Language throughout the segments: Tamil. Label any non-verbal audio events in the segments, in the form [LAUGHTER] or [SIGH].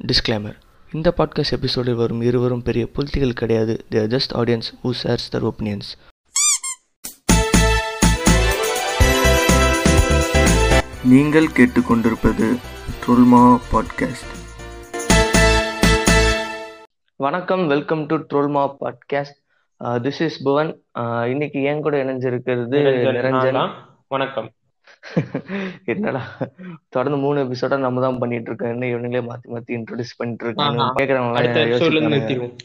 டிஸ்க்ளைமர் இந்த பாட்காஸ்ட் எபிசோடில் வரும் இருவரும் பெரிய புல்திகள் கிடையாது. They are just audience who shares their opinions நீங்கள் கேட்டுக்கொண்டிருப்பது ட்ரோல்மா பாட்காஸ்ட் வணக்கம் welcome to ட்ரோல்மா podcast this is Bhuvan Uh, இன்னைக்கு என் கூட இணைஞ்சிருக்கிறது நிரஞ்சன். வணக்கம். என்னடா? தொடர்ந்து மூணு எபிசோட நம்ம தான் பண்ணிட்டு இருக்கோம் என்ன இவனுங்களே மாத்தி மாத்தி இன்ட்ரோடியூஸ் பண்ணிட்டு இருக்காங்க. கேக்குறவங்க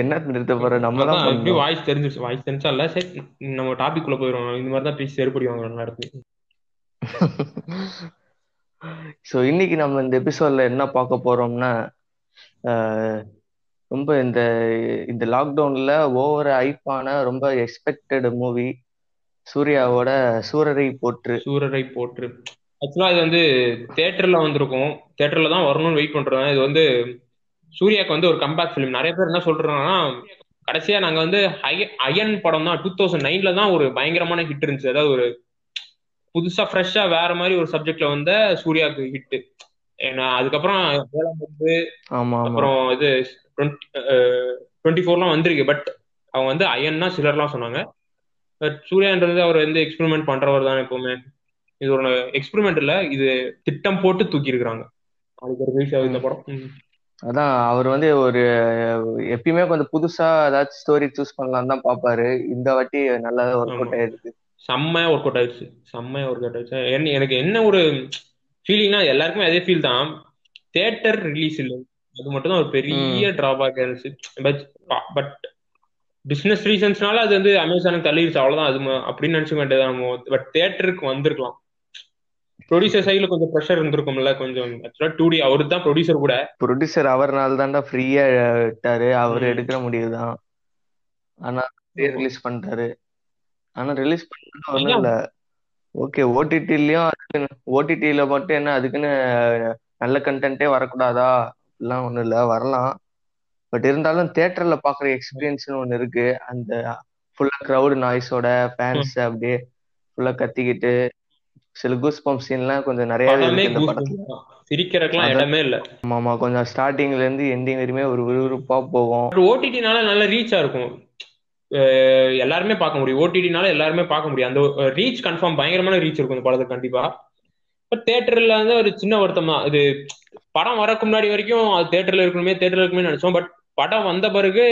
என்ன நிறுத்த போற? நம்ம தான் வாய்ஸ் தெரிஞ்சிருச்சு. வாய்ஸ் தெரிஞ்சா இல்ல. சரி நம்ம டாபிக் குள்ள போயிடும் இந்த மாதிரி தான் பேசி செருப்படி வாங்க நல்லா இருக்கு ஸோ இன்னைக்கு நம்ம இந்த எபிசோட்ல என்ன பார்க்க போறோம்னா ரொம்ப இந்த இந்த லாக்டவுன்ல ஓவர் ஐப்பான ரொம்ப எக்ஸ்பெக்டட் மூவி சூர்யாவோட சூரரை போற்று. சூரரை போற்று. ஆக்சுவலா இது வந்து தியேட்டர்ல வந்திருக்கும். தியேட்டர்ல தான் வரணும்னு வெயிட் பண்றோம். இது வந்து சூர்யாக்கு வந்து ஒரு கம்பேக் ஃபிலிம் நிறைய பேர் என்ன சொல்றாங்கன்னா கடைசியா நாங்க வந்து அய- அயன் படம் தான் டூ தௌசண்ட் நைன்ல தான் ஒரு பயங்கரமான ஹிட் இருந்துச்சு. அதாவது ஒரு புதுசா ஃப்ரெஷ்ஷா வேற மாதிரி ஒரு சப்ஜெக்ட்ல வந்த சூர்யாக்கு ஹிட் ஏன்னா அதுக்கப்புறம் அப்புறம் இது டுவெண்ட்டி ஃபோர்லாம் வந்திருக்கு. பட் அவங்க வந்து அயன்னா சிலர்லாம் சொன்னாங்க. பட் சூர்யான்றது அவர் வந்து எக்ஸ்பெரிமெண்ட் பண்றவர் தான் எப்பவுமே. இது ஒரு எக்ஸ்பெரிமெண்ட் இல்ல இது திட்டம் போட்டு தூக்கி இருக்கிறாங்க அதுக்கு ஒரு ரிலீஸ் ஆகுது இந்த படம். அதான் அவர் வந்து ஒரு எப்பயுமே கொஞ்சம் புதுசா ஏதாச்சும் ஸ்டோரி சூஸ் பண்ணலாம் தான் பாப்பாரு இந்த வாட்டி நல்லா ஒர்க் அவுட். ஆயிருக்கு செம்மையா ஒர்க் அவுட் ஆயிடுச்சு செம்மையா ஒர்க் அவுட் ஆயிடுச்சு என்ன- எனக்கு என்ன ஒரு ஃபீலிங்னா எல்லாருக்குமே அதே ஃபீல் தான். தியேட்டர் ரிலீஸ் இல்லை. அது மட்டும் தான் ஒரு பெரிய டிராபேக் இருந்துச்சு பட் பட் பிசினஸ் ரீசன்ஸ்னால அது வந்து அமேசானுக்கு தள்ளிடுச்சு அவ்வளவுதான். அது அப்படின்னு நினைச்சுக்க வேண்டியதான் நம்ம பட் தியேட்டருக்கு வந்திருக்கலாம். ப்ரொடியூசர் சைடுல கொஞ்சம் ப்ரெஷர் இருந்திருக்கும்ல கொஞ்சம். ஆக்சுவலா டூ டி அவரு தான் ப்ரொடியூசர் கூட. ப்ரொடியூசர் அவர்னால தான்டா ஃப்ரீயா விட்டாரு அவர். எடுக்கிற முடிவு தான் ஆனா ரிலீஸ் பண்ணிட்டாரு. ஆனா ரிலீஸ் பண்ணது ஒண்ணும் இல்ல. ஓகே ஓடிடிலயும் ஓடிடில மட்டும் என்ன அதுக்குன்னு நல்ல கண்டென்ட்டே வரக்கூடாதா? அப்படிலாம் ஒண்ணும் இல்ல. வரலாம். பட் இருந்தாலும் தியேட்டர்ல பாக்குற எக்ஸ்பீரியன்ஸ்னு ஒண்ணு இருக்கு. அந்த ஃபுல்லா கிரவுட் நாய்ஸோட ஃபேன்ஸ் அப்படியே ஃபுல்லா கத்திக்கிட்டு சில கூஸ் பம்ப் சீன்லாம் கொஞ்சம் நிறையவே படமே இருக்கு இந்த goosebumps படத்துல. தான். சிரிக்கிறதுக்கெல்லாம் அதான். இடமே இல்ல. ஆமா கொஞ்சம் ஸ்டார்டிங்ல இருந்து எண்டிங் வரையுமே ஒரு விறுவிறுப்பா போகும். ஓடிடினால நல்ல ரீச்சா இருக்கும். எல்லாருமே பார்க்க முடியும். ஓடிடினால எல்லாருமே பார்க்க முடியும். அந்த ரீச் கன்ஃபார்ம் பயங்கரமான ரீச் இருக்கும் இந்த படத்துக்கு கண்டிப்பா. பட் தியேட்டர்ல வந்து ஒரு சின்ன வருத்தம் தான் இது படம் வரக்கு முன்னாடி வரைக்கும் அது தியேட்டர்ல இருக்கணுமே தியேட்டர்ல இருக்கணுமே நினைச்சோம். பட் படம் வந்த பிறகு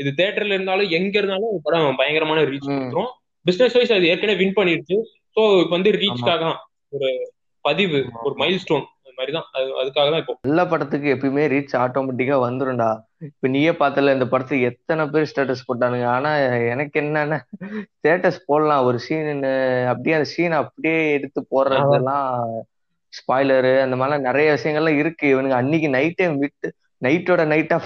இது தியேட்டர்ல இருந்தாலும் எங்க இருந்தாலும் படம் பயங்கரமான ரீச். கொடுத்துரும். பிசினஸ் வைஸ் அது ஏற்கனவே வின் பண்ணிருச்சு. ஸோ இப்போ வந்து ரீச்காக தான் ஒரு பதிவு ஒரு மைல் ஸ்டோன் அது மாதிரி தான் அது அதுக்காக தான் இப்போ. நல்ல படத்துக்கு எப்பயுமே ரீச் ஆட்டோமேட்டிக்கா வந்துரும்டா. இப்ப நீயே பார்த்தல இந்த படத்துக்கு எத்தனை பேர் ஸ்டேட்டஸ் போட்டானுங்க. ஆனா எனக்கு என்னன்னா ஸ்டேட்டஸ் போடலாம். ஒரு சீன் அப்படியே அந்த சீன் அப்படியே எடுத்து போடுறதெல்லாம் ஸ்பாய்லரு அந்த மாதிரிலாம் நிறைய விஷயங்கள்லாம் இருக்கு. இவனுங்க அன்னைக்கு நைட்டே விட்டு நைட்டோட நைட்டா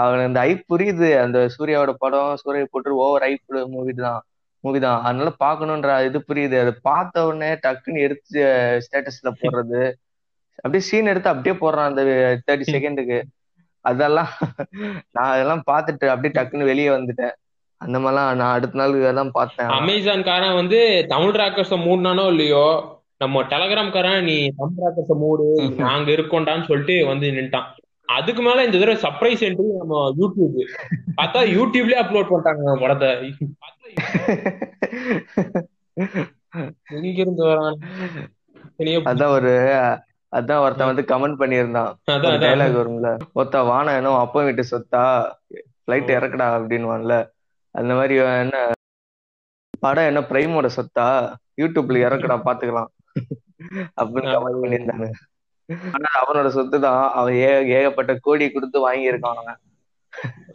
அவன் அந்த ஐப் புரியுது. அந்த சூர்யாவோட படம் சூர்யா போட்டு ஓவர் ஐப் மூவி தான். மூவி தான். அதனால பார்க்கணுன்ற இது புரியுது. அது பார்த்த உடனே டக்குன்னு எடுத்து ஸ்டேட்டஸ்ல போடுறது. அப்படியே சீன் எடுத்து அப்படியே போடுறான் அந்த தேர்ட்டி செகண்டுக்கு அதெல்லாம் நான் அதெல்லாம் பார்த்துட்டு அப்படியே டக்குன்னு வெளியே வந்துட்டேன். அந்த மாதிரிலாம் நான் அடுத்த நாள் தான் பார்த்தேன். அமேசான்காரன் வந்து தமிழ் ராக்கர்ஸ மூடினானோ இல்லையோ நம்ம டெலகிராம்காரன் நீ தமிழ் ராக்கர்ஸ மூடு நாங்க இருக்கோம்டான்னு சொல்லிட்டு வந்து நின்ட்டான் அதுக்கு மேல இந்த தடவை சர்ப்ரைஸ் என்ட்ரி நம்ம யூடியூப் பார்த்தா யூடியூப்லயே அப்லோட் பண்ணிட்டாங்க படத்தை. எங்க இருந்து வரான். அதான் ஒரு அதான் ஒருத்தன் வந்து கமெண்ட் பண்ணியிருந்தான். டைலாக் வரும்ல. ஒத்த வான என்ன அப்பா வீட்டு சொத்தா ஃபிளைட் இறக்குடா அப்படின்னுவான்ல. அந்த மாதிரி என்ன படம் என்ன பிரைமோட சொத்தா யூடியூப்ல இறக்குடா பாத்துக்கலாம் அப்படின்னு கமெண்ட் பண்ணியிருந்தாங்க. ஆனா அவனோட சொத்து தான் அவன் ஏ ஏகப்பட்ட கோடி கொடுத்து வாங்கியிருக்கான் அவன்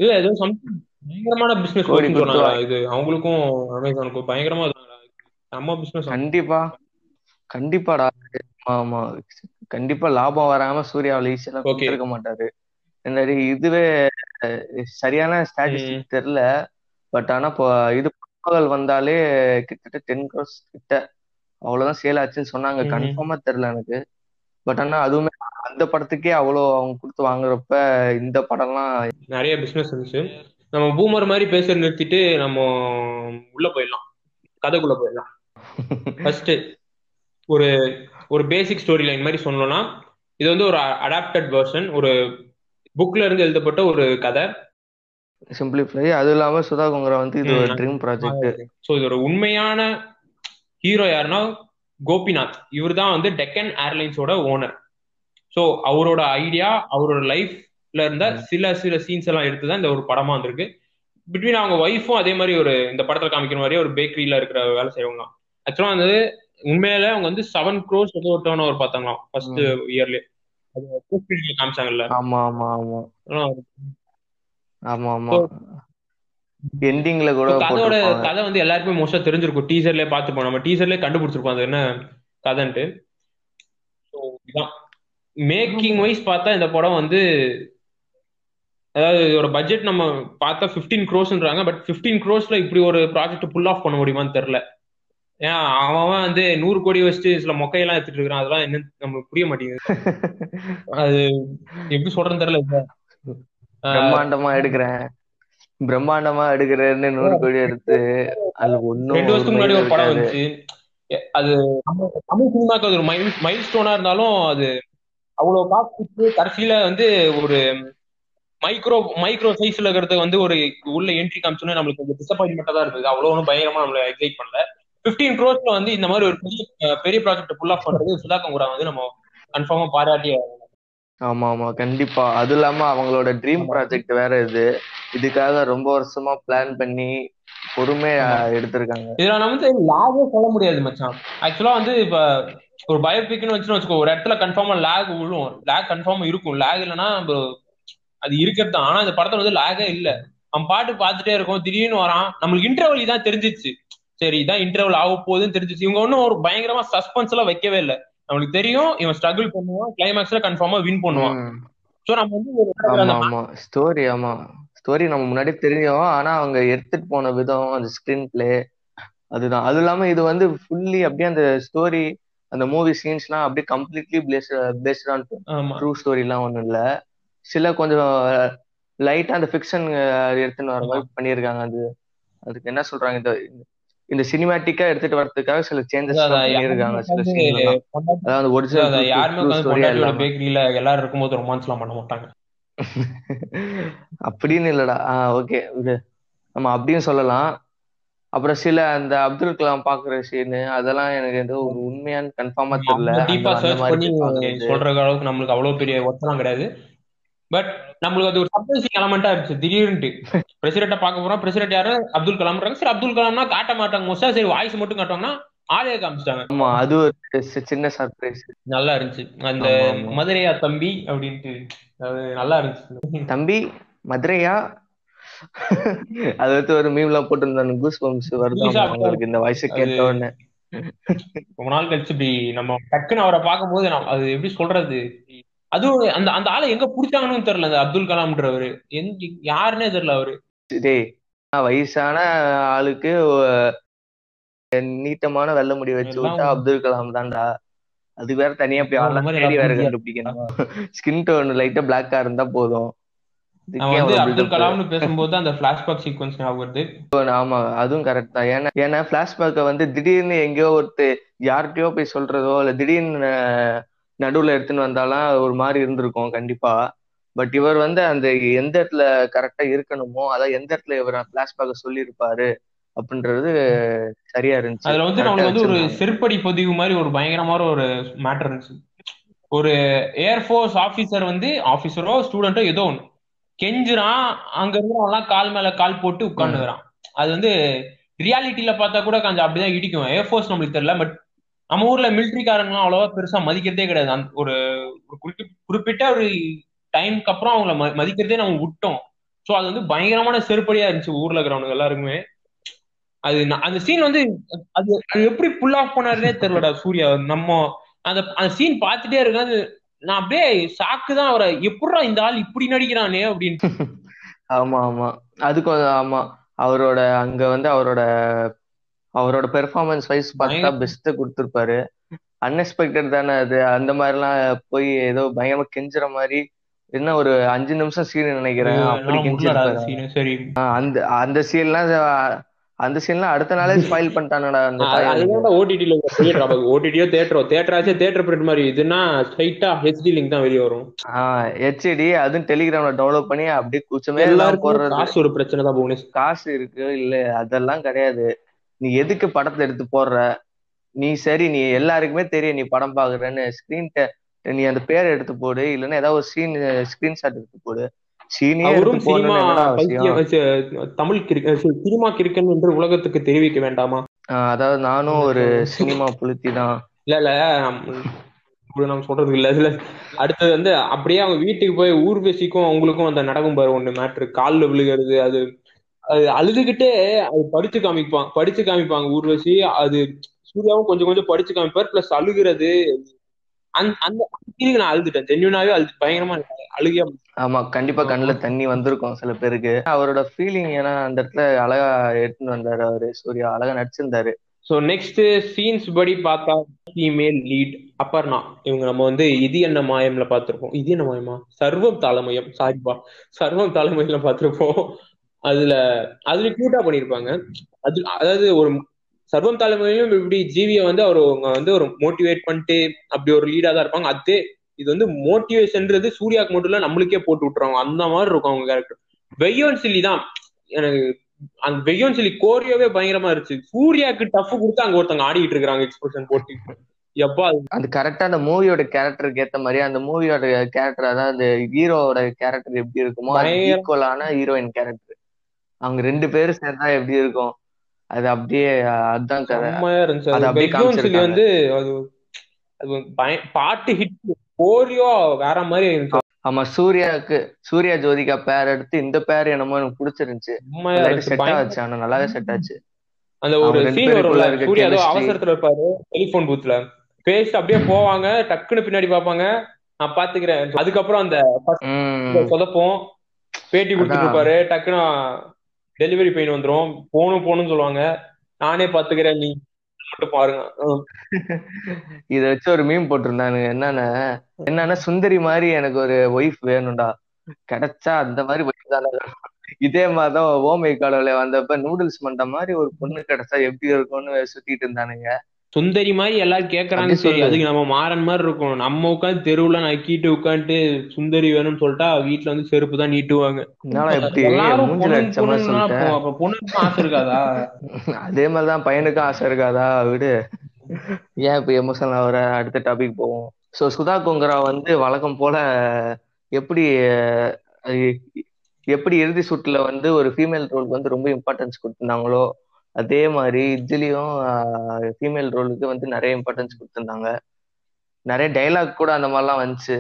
இல்ல ஏதோ பயங்கரமான பிசினஸ் கோடி இது. அவங்களுக்கும் அமேசானுக்கும் பயங்கரமா நம்ம பிசினஸ் கண்டிப்பா. கண்டிப்பாடா. ஆமா கண்டிப்பா லாபம் வராம சூர்யாவில் ஈஸியெல்லாம் Okay. கொடுத்திருக்க மாட்டாரு. இதுவே சரியான ஸ்டாட்டிஸ்டிக் தெரியல. பட் ஆனா இப்போ இது பொங்கல் வந்தாலே கிட்டத்தட்ட டென் க்ரோஸ் கிட்ட. அவ்வளவுதான் சேல் ஆச்சுன்னு சொன்னாங்க. கன்ஃபார்மா தெரியல எனக்கு. பட் ஆனா அதுவுமே அந்த படத்துக்கே அவ்வளோ அவங்க கொடுத்து வாங்குறப்ப இந்த படம்லாம் நிறைய பிசினஸ் இருந்துச்சு. நம்ம பூமர் மாதிரி பேச நிறுத்திட்டு நம்ம உள்ள போயிடலாம். கதைக்குள்ள போயிடலாம். ஃபர்ஸ்ட் ஒரு ஒரு பேசிக் ஸ்டோரி லைன் மாதிரி சொன்னோம்னா இது வந்து ஒரு அடாப்டட் வெர்ஷன் ஒரு புக்ல இருந்து எழுதப்பட்ட ஒரு கதை. சிம்பிளிஃபை அது இல்லாம சுதா கொங்கரா வந்து இது ஒரு ட்ரீம் ப்ராஜெக்ட் ஸோ இது ஒரு உண்மையான ஹீரோ யாருன்னா கோபிநாத். இவர் தான் வந்து டெக்கன் ஏர்லைன்ஸோட ஓனர். ஸோ அவரோட ஐடியா அவரோட லைஃப்ல இருந்த சில சில சீன்ஸ் எல்லாம் எடுத்து தான் இந்த ஒரு படமா வந்திருக்கு. பிட்வீன் அவங்க ஒய்ஃபும் அதே மாதிரி ஒரு இந்த படத்துல காமிக்கிற மாதிரியே ஒரு பேக்கரியில இருக்கிற வேலை செய்யறவங்க ஆக்சுவலா வந்து உண்மையில அவங்க வந்து செவன் க்ரோஸ் ஏதோ ஒரு டேர்ன் ஓவர் பார்த்தாங்களாம் ஃபர்ஸ்ட் இயர்ல அது காமிச்சாங்கல்ல. ஆமா ஆமா ஆமா. ஆமா ஆமா. எண்டிங்ல கூட கதையோட கதை வந்து எல்லாருக்குமே மோஸ்டா தெரிஞ்சிருக்கும். டீசர்லயே பார்த்துப்போம். நம்ம டீசர்லயே கண்டுபிடிச்சிருப்போம். அது என்ன கதைன்ட்டு. மேக்கிங் வைஸ் பார்த்தா இந்த படம் வந்து அதாவது இதோட பட்ஜெட் நம்ம பார்த்தா ஃபிஃப்டீன் க்ரோஸ்ன்றாங்க பட் ஃபிஃப்டீன் க்ரோஸ்ல இப்படி ஒரு ப்ராஜெக்ட் புல் ஆஃப் பண்ண முடியுமான்னு தெரியல. ஏன் அவன் வந்து நூறு கோடி வச்சுட்டு சில மொக்கையெல்லாம் எடுத்துட்டு இருக்கான் அதெல்லாம் என்ன நம்மளுக்கு புரிய மாட்டேங்குது. [LAUGHS] அது எப்படி சொல்றேன்னு தெரியல. பிரம்மாண்டமா எடுக்கிறேன். பிரம்மாண்டமா எடுக்கிறேன்னு நூறு கோடி எடுத்து அது ஒண்ணும் ரெண்டு வருஷத்துக்கு முன்னாடி ஒரு படம் இருக்காது வந்துச்சு. அது நம்ம தமிழ் சினிமாக்கு அது ஒரு மைல் மைல் ஸ்டோனா இருந்தாலும் அது அவ்வளவு காசு கடைசியில வந்து ஒரு மைக்ரோ மைக்ரோ சைஸ்ல இருக்கிறது வந்து ஒரு உள்ள என்ட்ரி காமிச்சோன்னே நம்மளுக்கு கொஞ்சம் டிசப்பாயின்மெண்டா தான் இருந்தது. அவ்வளவு ஒன்றும் பயங்கரமா நம்மள எக்ஸைட் பண்ணல. பிப்டீன் க்ரோஸ்ல வந்து இந்த மாதிரி ஒரு பெரிய பெரிய ப்ராஜெக்ட் ஃபுல் ஆஃப் பண்றது சுதா கங்குரா வந்து நம்ம கன்ஃபார்மா பாராட்டிய ஆமா ஆமா கண்டிப்பா. அது இல்லாம அவங்களோட ட்ரீம் ப்ராஜெக்ட் வேற இது. இதுக்காக ரொம்ப வருஷமா பிளான் பண்ணி பொறுமையா எடுத்திருக்காங்க. இதுல நம்ம வந்து லேகே சொல்ல முடியாது மச்சான். ஆக்சுவலா வந்து இப்ப ஒரு பயோபிக்னு வச்சுன்னு வச்சுக்கோ ஒரு இடத்துல கன்ஃபார்மா லேக் விழும். லேக் கன்ஃபார்மா இருக்கும். லேக் இல்லைன்னா நம்ம அது இருக்கிறது தான். ஆனா இந்த படத்துல வந்து லேகே இல்ல. அவன் பாட்டு பார்த்துட்டே இருக்கும். திடீர்னு வரான். நம்மளுக்கு இன்டர்வல் இதான் தெரிஞ்சிச்சு. சரி இதான் இன்டர்வல் ஆக போகுதுன்னு தெரிஞ்சிச்சு. இவங்க ஒன்றும் ஒரு பயங்கரமா சஸ்பென்ஸ் எல்லாம் வைக்கவே இல்லை. நம்மளுக்கு தெரியும் இவன் ஸ்ட்ரகிள் பண்ணுவான் கிளைமேக்ஸ்ல கன்ஃபார்மா வின் பண்ணுவான். சோ நம்ம வந்து ஆமா ஸ்டோரி ஆமா. ஸ்டோரி நம்ம முன்னாடி தெரியும் ஆனா அவங்க எடுத்துட்டு போன விதம் அந்த ஸ்கிரீன் பிளே அதுதான். அது இல்லாம இது வந்து ஃபுல்லி அப்படியே அந்த ஸ்டோரி அந்த மூவி சீன்ஸ்லாம் அப்படியே completely base based on true ஸ்டோரிலாம் ஒண்ணும் இல்ல. சில கொஞ்சம் லைட்டா அந்த ஃபிக்ஷன் எடுத்துன்னு வர மாதிரி பண்ணியிருக்காங்க. அது அதுக்கு என்ன சொல்றாங்க இந்த இந்த சினிமேட்டிக்கா எடுத்துட்டு வரதுக்காக சில சேஞ்சஸ் அதான் பண்ணியிருக்காங்க சில அதாவது ஒரிஜினல் யாருமே பேக்கரியில எல்லாரும் இருக்கும்போது ரொமான்ஸ் எல்லாம் பண்ண மாட்டாங்க. [LAUGHS] அப்படின்னு இல்லடா. ஓகே நம்ம அப்படியும் சொல்லலாம். அப்புறம் சில அந்த அப்துல் கலாம் பாக்குற சீனு அதெல்லாம் எனக்கு எந்த ஒரு உண்மையான்னு கன்ஃபார்மா தெரியல. சொல்ற அளவுக்கு நம்மளுக்கு அவ்வளவு பெரிய ஒத்தலாம் கிடையாது. பட் நம்மளுக்கு அது ஒரு சர்ப்ரைசிங் எலமெண்டா இருந்துச்சு. திடீர்னுட்டு. பிரசிடென்ட்டை பார்க்க போறோம். பிரசிடென்ட் யாரு? அப்துல் கலாம்ன்றாங்க சரி அப்துல் கலாம்னா காட்ட மாட்டாங்க. மோஸ்டா சரி வாய்ஸ் மட்டும் காட்டுவாங்கன்னா ஆளே காமிச்சிட்டாங்க. ஆமா அது ஒரு சின்ன சர்ப்ரைஸ் நல்லா இருந்துச்சு. அந்த மதுரையா தம்பி அப்படின்ட்டு. அது நல்லா இருந்துச்சு. தம்பி மதுரையா? அது வந்து ஒரு மீம்ல போட்டிருந்தாங்க. கூஸ் பம்ப்ஸ் உங்களுக்கு இந்த வாய்ஸ் அது கேட்ட உடனே ரொம்ப நாள் கழிச்சு இப்படி நம்ம டக்குன்னு அவரை பார்க்கும்போது அது எப்படி சொல்றது? அதுவும் அந்த அந்த ஆளை எங்க புடிச்சாங்கன்னு தெரியல அந்த அப்துல் கலாம்ன்றவரு. எங்க யாருன்னே தெரியல அவரு. டேய் வயசான ஆளுக்கு நீட்டமான வெள்ளை முடி வச்சு விட்டா அப்துல் கலாம் தான்டா. அது வேற தனியா போய் மாதிரி தேடி வேற கண்டுபிடிக்கணும். ஸ்கின் டோன் லைட்டா பிளாக்கா இருந்தா போதும். அப்துல் கலாம்னு பேசும்போது அந்த பிளாஷ்பேக் சீக்வன்ஸ் ஞாபகம் வருது. ஆமா அதுவும் கரெக்ட் தான். ஏன்னா ஏன்னா பிளாஷ்பேக்கை வந்து திடீர்னு எங்கேயோ ஒருத்தர் யார்கிட்டயோ போய் சொல்றதோ இல்ல திடீர்னு நடுவுல எடுத்துன்னு வந்தாலாம் ஒரு மாதிரி இருந்திருக்கும் கண்டிப்பா. பட் இவர் வந்து அந்த எந்த இடத்துல கரெக்டா இருக்கணுமோ அதான் எந்த இடத்துல இவர் பிளாஷ்பேக்கை சொல்லியிருப்பாரு அப்படின்றது சரியா இருந்துச்சு. அதுல வந்து நம்மளுக்கு வந்து ஒரு செருப்படி பதிவு மாதிரி ஒரு பயங்கரமான ஒரு மேட்டர் இருந்துச்சு. ஒரு ஏர்ஃபோர்ஸ் ஆபீசர் வந்து ஆபீசரோ ஸ்டூடெண்டோ ஏதோ ஒன்று கெஞ்சுறான் அங்க இருக்கிறவங்கலாம் கால் மேல கால் போட்டு உட்காந்துக்கிறான் அது வந்து ரியாலிட்டியில பார்த்தா கூட கொஞ்சம் அப்படிதான் இடிக்கும். ஏர்ஃபோர்ஸ் நம்மளுக்கு தெரியல பட் நம்ம ஊர்ல மிலிட்ரிக்காரங்களாம் அவ்வளவா பெருசா மதிக்கிறதே கிடையாது. அந்த ஒரு குறிப்பிட்ட ஒரு டைம்க்கு அப்புறம் அவங்கள ம- மதிக்கிறதே நம்ம விட்டோம். ஸோ அது வந்து பயங்கரமான செருப்படியா இருந்துச்சு ஊர்ல இருக்கிறவனுங்க எல்லாருக்குமே. அது அந்த சீன் வந்து அது அது எப்படி புல் ஆஃப் பண்ணாருனே தெரியலடா சூர்யா. நம்ம அந்த அந்த சீன் பார்த்துட்டே இருக்கேன் அது நான் அப்படியே சாக்கு தான் அவரை எப்படிடா இந்த ஆள் இப்படி நடிக்கிறானே அப்படின்னு. [LAUGHS] ஆமா ஆமா. அதுக்கும் ஆமா. அவரோட அங்க வந்து அவரோட அவரோட பெர்ஃபார்மன்ஸ் வைஸ் பார்த்தா பெஸ்ட் கொடுத்துருப்பாரு. அன்எக்ஸ்பெக்டட் தானே அது. அந்த மாதிரிலாம் போய் ஏதோ பயங்கரமா கெஞ்சுற மாதிரி என்ன ஒரு அஞ்சு நிமிஷம் சீன் நினைக்கிறேன். அப்படி கெஞ்சிருப்பாரு. அந்த அந்த அந்த சீன்லாம் அந்த சீன்லாம் அடுத்த நாளே ஸ்பாயில் பண்ணிட்டானடா அந்த அதுதான் ஓடிடில ஓடிடியோ தேட்டரோ தேட்டராச்சும் தேட்டர் பிரிண்ட் மாதிரி. இதுன்னா ஸ்ட்ரைட்டா ஹெச்டி லிங்க் தான் வெளியே வரும். ஆஹ் ஹெச்டி அதுவும் டெலிகிராம்ல டெவலப் பண்ணி அப்படியே குச்சமே எல்லாம் போடுறது. காசு ஒரு பிரச்சனை தான் புவனேஷ். காசு இருக்கு இல்ல அதெல்லாம் கிடையாது. நீ எதுக்கு படத்தை எடுத்து போடுற? நீ சரி நீ எல்லாருக்குமே தெரியும் நீ படம் பாக்குறேன்னு ஸ்கிரீன் நீ அந்த பேர் எடுத்து போடு இல்லைன்னா ஏதாவது ஒரு சீன் ஸ்கிரீன்ஷாட் எடுத்து போடு. தமிழ் சினிமா கிரிக்கெட் என்று உலகத்துக்கு தெரிவிக்க வேண்டாமா? அதாவது நானும் ஒரு? சினிமா புளுத்தி தான் இல்ல இல்ல நம்ம சொல்றது இல்ல இதுல அடுத்தது வந்து அப்படியே அவங்க வீட்டுக்கு போய் ஊர்வசிக்கும் அவங்களுக்கும் அந்த நடக்கும் பாரு ஒண்ணு மேட்ரு கால்ல விழுகிறது அது அது அழுதுகிட்டே அது படிச்சு காமிப்பாங்க படிச்சு காமிப்பாங்க. ஊர்வசி அது சூர்யாவும் கொஞ்சம் கொஞ்சம் படிச்சு காமிப்பார் பிளஸ் அழுகிறது. அந்த அந்த நான் அழுதுட்டேன். ஜென்யூனாவே அழுது பயங்கரமா அழுகியா ஆமா கண்டிப்பா கண்ணுல தண்ணி வந்திருக்கும் சில பேருக்கு. அவரோட ஃபீலிங் ஏன்னா அந்த இடத்துல அழகா எடுத்துன்னு வந்தாரு அவரு சூர்யா. அழகா நடிச்சிருந்தாரு. ஸோ நெக்ஸ்ட் சீன்ஸ் படி பார்த்தா ஃபீமேல் லீட் அப்பர்ணா இவங்க நம்ம வந்து இது என்ன மாயம்ல பார்த்திருப்போம். இது என்ன மாயமா? சர்வம் தாளமயம் சாரிப்பா. சர்வம் தாளமயம்ல பார்த்திருப்போம். அதுல அதுல கியூட்டா பண்ணியிருப்பாங்க அது அதாவது ஒரு சர்வம் தாளமயம் இப்படி ஜீவிய வந்து அவர் அவங்க வந்து ஒரு மோட்டிவேட் பண்ணிட்டு அப்படி ஒரு லீடா தான் இருப்பாங்க. அதே இது வந்து மோட்டிவேஷன்ன்றது சூர்யாக்கு மட்டும் இல்ல நம்மளுக்கே போட்டு விட்டுருவாங்க. அந்த மாதிரி இருக்கும் அவங்க கேரக்டர் வெய்யோன் சில்லி தான். எனக்கு அந்த வெய்யோன் சில்லி கோரியோவே பயங்கரமா இருந்துச்சு. சூர்யாக்கு டஃப் கொடுத்து அங்க ஒருத்தவங்க ஆடிட்டு இருக்காங்க எக்ஸ்பிரஷன் போட்டு. எப்பா அது கரெக்டா அந்த மூவியோட கேரக்டருக்கு ஏத்த மாதிரி அந்த மூவியோட கேரக்டர் அதாவது அந்த ஹீரோவோட கேரக்டர் எப்படி இருக்குமோ ஈக்குவலான ஹீரோயின் கேரக்டர் அவங்க ரெண்டு பேரும் சேர்ந்தா எப்படி இருக்கும்? அது அப்படியே அஹ், அதுதான் கதை இருந்துச்சு. அது அப்படியே வந்து அது பாட்டு ஹிட் கோரியோ வேற மாதிரி இருந்துச்சு. ஆமா சூர்யாவுக்கு சூர்யா ஜோதிகா பேர் எடுத்து இந்த பேர் என்னமோ எனக்கு பிடிச்சிருந்துச்சு. செட் ஆச்சு. ஆனா நல்லாவே செட் ஆச்சு. அந்த ஒரு சீன் வரும்ல சூர்யா ஏதோ அவசரத்துல இருப்பாரு டெலிபோன் பூத்ல பேசிட்டு அப்படியே போவாங்க டக்குன்னு பின்னாடி பார்ப்பாங்க. நான் பாத்துக்கிறேன். அதுக்கப்புறம் அந்த சொதப்போம் பேட்டி கொடுத்துட்டு அதான். இருப்பாரு. டக்குன்னு டெலிவரி பெயின் வந்துடும் போகணும் போகணும்னு சொல்லுவாங்க. நானே பாத்துக்கிறேன். நீ மட்டும் பாருங்க. [LAUGHS] இத வச்சு ஒரு மீம் போட்டிருந்தானுங்க என்னன்னா என்னன்னா சுந்தரி மாதிரி எனக்கு ஒரு ஒய்ஃப் வேணும்டா. கிடைச்சா அந்த மாதிரி ஒய்ஃப் தானே. இதே மாதிரிதான் ஓமை கடவுளை வந்தப்ப நூடுல்ஸ் மண்ட மாதிரி ஒரு பொண்ணு கிடைச்சா எப்படி இருக்கும்னு சுத்திட்டு இருந்தானுங்க. சுந்தரி மாதிரி எல்லாரும் கேக்குறாங்க சரி அதுக்கு நம்ம மாறன் மாதிரி இருக்கும் நம்ம உட்காந்து தெருவுல நக்கிட்டு உட்காந்துட்டு சுந்தரி வேணும்னு சொல்லிட்டா வீட்டுல வந்து செருப்பு தான் நீட்டுவாங்க. என்னால எப்படி எல்லாரும் மூஞ்சில பொண்ணு அடிச்ச மாதிரி பொண்ணுன்னா சொல்லிட்டேன் அப்ப பொண்ணுக்கு ஆசை இருக்காதா? [LAUGHS] அதே மாதிரிதான் பையனுக்கும் ஆசை இருக்காதா? விடு. ஏன் இப்ப எமோஷனல் ஆகுற அடுத்த டாபிக் போவோம். சோ சுதா கொங்கரா வந்து வழக்கம் போல எப்படி எப்படி இறுதி சுற்றுல வந்து ஒரு ஃபீமேல் ரோலுக்கு வந்து ரொம்ப இம்பார்ட்டன்ஸ் கொடுத்திருந்தாங்களோ? அதே மாதிரி இதுலயும் ஃபீமேல் ரோலுக்கு வந்து நிறைய இம்பார்ட்டன்ஸ் கொடுத்திருந்தாங்க. நிறைய டைலாக் கூட அந்த மாதிரிலாம் வந்துச்சு.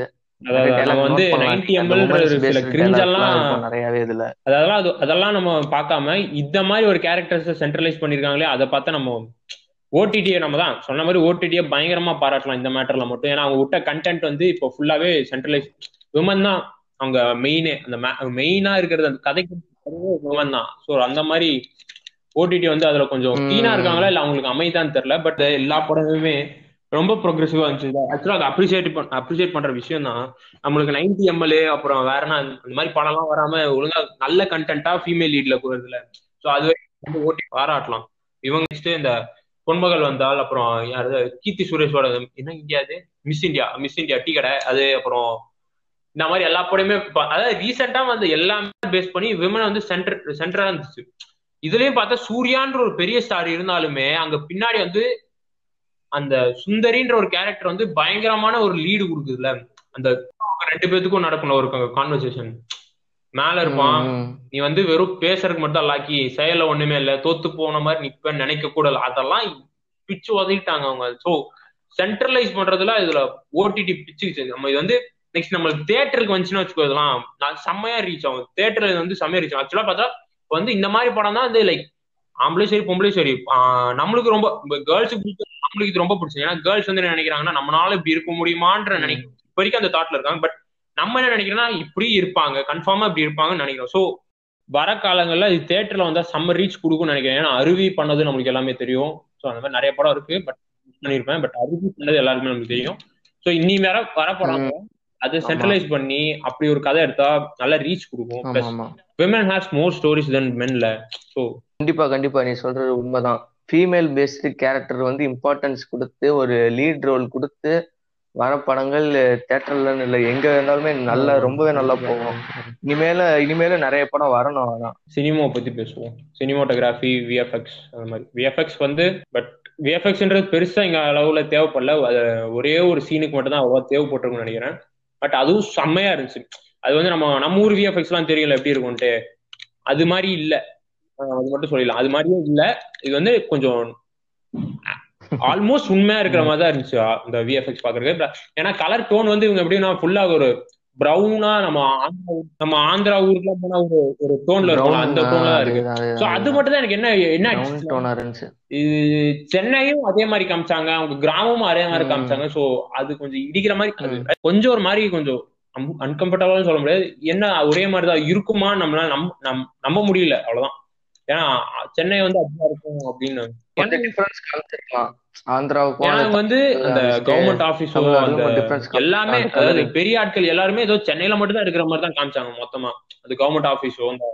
அதெல்லாம் அது அதெல்லாம் நம்ம பார்க்காம இந்த மாதிரி ஒரு கேரக்டர்ஸ் சென்ட்ரலைஸ் பண்ணிருக்காங்களே அதை பார்த்தா நம்ம ஓடிடியை நம்ம தான். சொன்ன மாதிரி ஓடிடியை பயங்கரமா பாராட்டலாம் இந்த மேட்டர்ல மட்டும். ஏன்னா அவங்க விட்ட கண்டென்ட் வந்து இப்போ ஃபுல்லாவே சென்ட்ரலைஸ் விமன் தான். அவங்க மெயினே அந்த மெயினா இருக்கிறது அந்த கதைக்கு விமன் தான். ஸோ அந்த மாதிரி ஓடிடி வந்து அதுல கொஞ்சம் கீனா இருக்காங்களா? இல்ல அவங்களுக்கு அமைதான்னு தெரியல பட் எல்லா படமுமே ரொம்ப ப்ரோக்ரெசிவா இருந்துச்சு. ஆக்சுவலா அதை அப்ரிசியேட் அப்ரிசியேட் பண்ற விஷயம் தான். நம்மளுக்கு நைன்டி எம்எல்ஏ அப்புறம் வேற என்ன அந்த மாதிரி படம்லாம் வராம ஒழுங்கா நல்ல கண்டென்ட்டா ஃபீமேல் லீட்ல போறதுல. ஸோ அது வந்து ஓட்டி பாராட்டலாம். இவங்க நெக்ஸ்ட் இந்த பொன்மகள் வந்தால் அப்புறம் யாரு கீர்த்தி சுரேஷோட என்ன இந்தியா அது? Miss India Miss India tea கடை அது அப்புறம் இந்த மாதிரி எல்லா படமே ப- அதாவது ரீசெண்டா வந்து எல்லாமே பேஸ் பண்ணி விமனை வந்து சென்டர் சென்டரா இருந்துச்சு. இதுலயும் பார்த்தா சூர்யான்ற ஒரு பெரிய ஸ்டார் இருந்தாலுமே அங்க பின்னாடி வந்து அந்த சுந்தரின்ற ஒரு கேரக்டர் வந்து பயங்கரமான ஒரு லீடு கொடுக்குதுல்ல. அந்த ரெண்டு பேத்துக்கும் நடக்கணும் ஒரு கான்வர்சேஷன் மேல இருப்பான். நீ வந்து வெறும் பேசுறதுக்கு மட்டும் தான் லாக்கி செயல்ல ஒண்ணுமே இல்ல. தோத்து போன மாதிரி நிப்பேன்னு நினைக்க கூட அதெல்லாம் பிச்சு உதவிட்டாங்க அவங்க. சோ சென்ட்ரலைஸ் பண்றதுல இதுல ஓடிடி பிச்சுக்குச்சு. நம்ம இது வந்து நெக்ஸ்ட் நம்மளுக்கு தேட்டருக்கு வந்துச்சுன்னு வச்சுக்கோ இதெல்லாம். செம்மையா ரீச் ஆகும். தேட்டர்ல வந்து செம்மையா ரீச் ஆகும். ஆக்சுவலா பார்த்தா இப்ப வந்து இந்த மாதிரி படம் தான் வந்து லைக் ஆம்பளை சரி பொம்பளை சரி நம்மளுக்கு ரொம்ப கேர்ள்ஸுக்கு நம்மளுக்கு இது ரொம்ப பிடிச்சது. ஏன்னா கேர்ள்ஸ் வந்து என்ன நினைக்கிறாங்கன்னா நம்மளால இப்படி இருக்க முடியுமான்ற ம். நினைக்க இப்ப வரைக்கும் அந்த தாட்ல இருக்காங்க. பட் நம்ம என்ன நினைக்கிறோம்னா இப்படி இருப்பாங்க கன்ஃபார்மா இப்படி இருப்பாங்கன்னு நினைக்கிறோம். சோ வர காலங்கள்ல இது தேட்டர்ல வந்தா செம்ம ரீச் கொடுக்கும்னு நினைக்கிறேன். ஏன்னா அருவி பண்ணது நம்மளுக்கு எல்லாமே தெரியும். ஸோ அந்த மாதிரி நிறைய படம் இருக்கு. பட் பண்ணியிருப்பேன். பட் அருவி பண்ணது எல்லாருக்குமே நமக்கு தெரியும். ஸோ இனி வேற வர படம் அது. சென்ட்ரலைஸ் பண்ணி அப்படி ஒரு கதை எடுத்தா நல்ல ரீச் கொடுக்கும். Women has more stories then மென்ல so கண்டிப்பா கண்டிப்பா நீ சொல்றது உண்மைதான். ஃபீமேல் பேஸ்டு கேரக்டர் வந்து இம்பார்ட்டன்ஸ் கொடுத்து ஒரு லீட் ரோல் கொடுத்து வர படங்கள் தேட்டர்லன்னு இல்லை எங்க இருந்தாலுமே நல்லா ரொம்பவே நல்லா போகும். இனிமேல இனிமேல நிறைய படம் வரணும் அதான். சினிமாவை பத்தி பேசுவோம். சினிமாட்டோகிராஃபி விஎஃப்எக்ஸ் அந்த மாதிரி. விஎஃப்எக்ஸ் வந்து பட் விஎஃப்எக்ஸ்ன்றது பெருசா இங்க அளவுல தேவைப்படல. ஒரே ஒரு சீனுக்கு மட்டும் தான் அவ்வளோ தேவைப்பட்டிருக்கும்னு நினைக்கிறேன். பட் அதுவும் செம்மையா இருந்துச்சு. அது வந்து நம்ம நம்ம ஊர் விஎஃப்எக்ஸ் எல்லாம் தெரியல எப்படி இருக்கும்ட்டு அது மாதிரி இல்ல. அது மட்டும் சொல்லிடலாம். அது மாதிரியே இல்ல. இது வந்து கொஞ்சம் ஆல்மோஸ்ட் உண்மையா இருக்கிற மாதிரி தான் இருந்துச்சு அந்த இந்த விஎஃப்எக்ஸ் பாக்குறது ஏன்னா கலர் டோன் வந்து இவங்க எப்படின்னா ஃபுல்லா ஒரு ப்ரௌனா நம்ம நம்ம ஆந்திரா ஊருக்குலாம் போனா ஒரு ஒரு டோன்ல இருக்கும் அந்த டோன்ல இருக்கு. சோ அது மட்டும் தான் எனக்கு என்ன என்ன இது சென்னையும் அதே மாதிரி காமிச்சாங்க அவங்க கிராமமும் அதே மாதிரி. காமிச்சாங்க. சோ அது கொஞ்சம் இடிக்கிற மாதிரி கொஞ்சம் ஒரு மாதிரி கொஞ்சம் அன்கம்ஃபர்டபுள்னு சொல்ல முடியாது. என்ன ஒரே மாதிரி தான் இருக்குமா நம்மளால நம்ப நம்- நம்ப முடியல அவ்வளவுதான். ஏன்னா சென்னை வந்து அப்படிதான் இருக்கும் அப்படின்னு. வந்து அந்த அந்த கவர்மெண்ட் ஆபீஸோ அந்த. எல்லாமே அந்த அதாவது. பெரிய ஆட்கள் எல்லாருமே ஏதோ சென்னையில மட்டும் தான் இருக்கிற மாதிரி தான் காமிச்சாங்க மொத்தமா. அது கவர்மெண்ட் ஆபீஸோ அந்த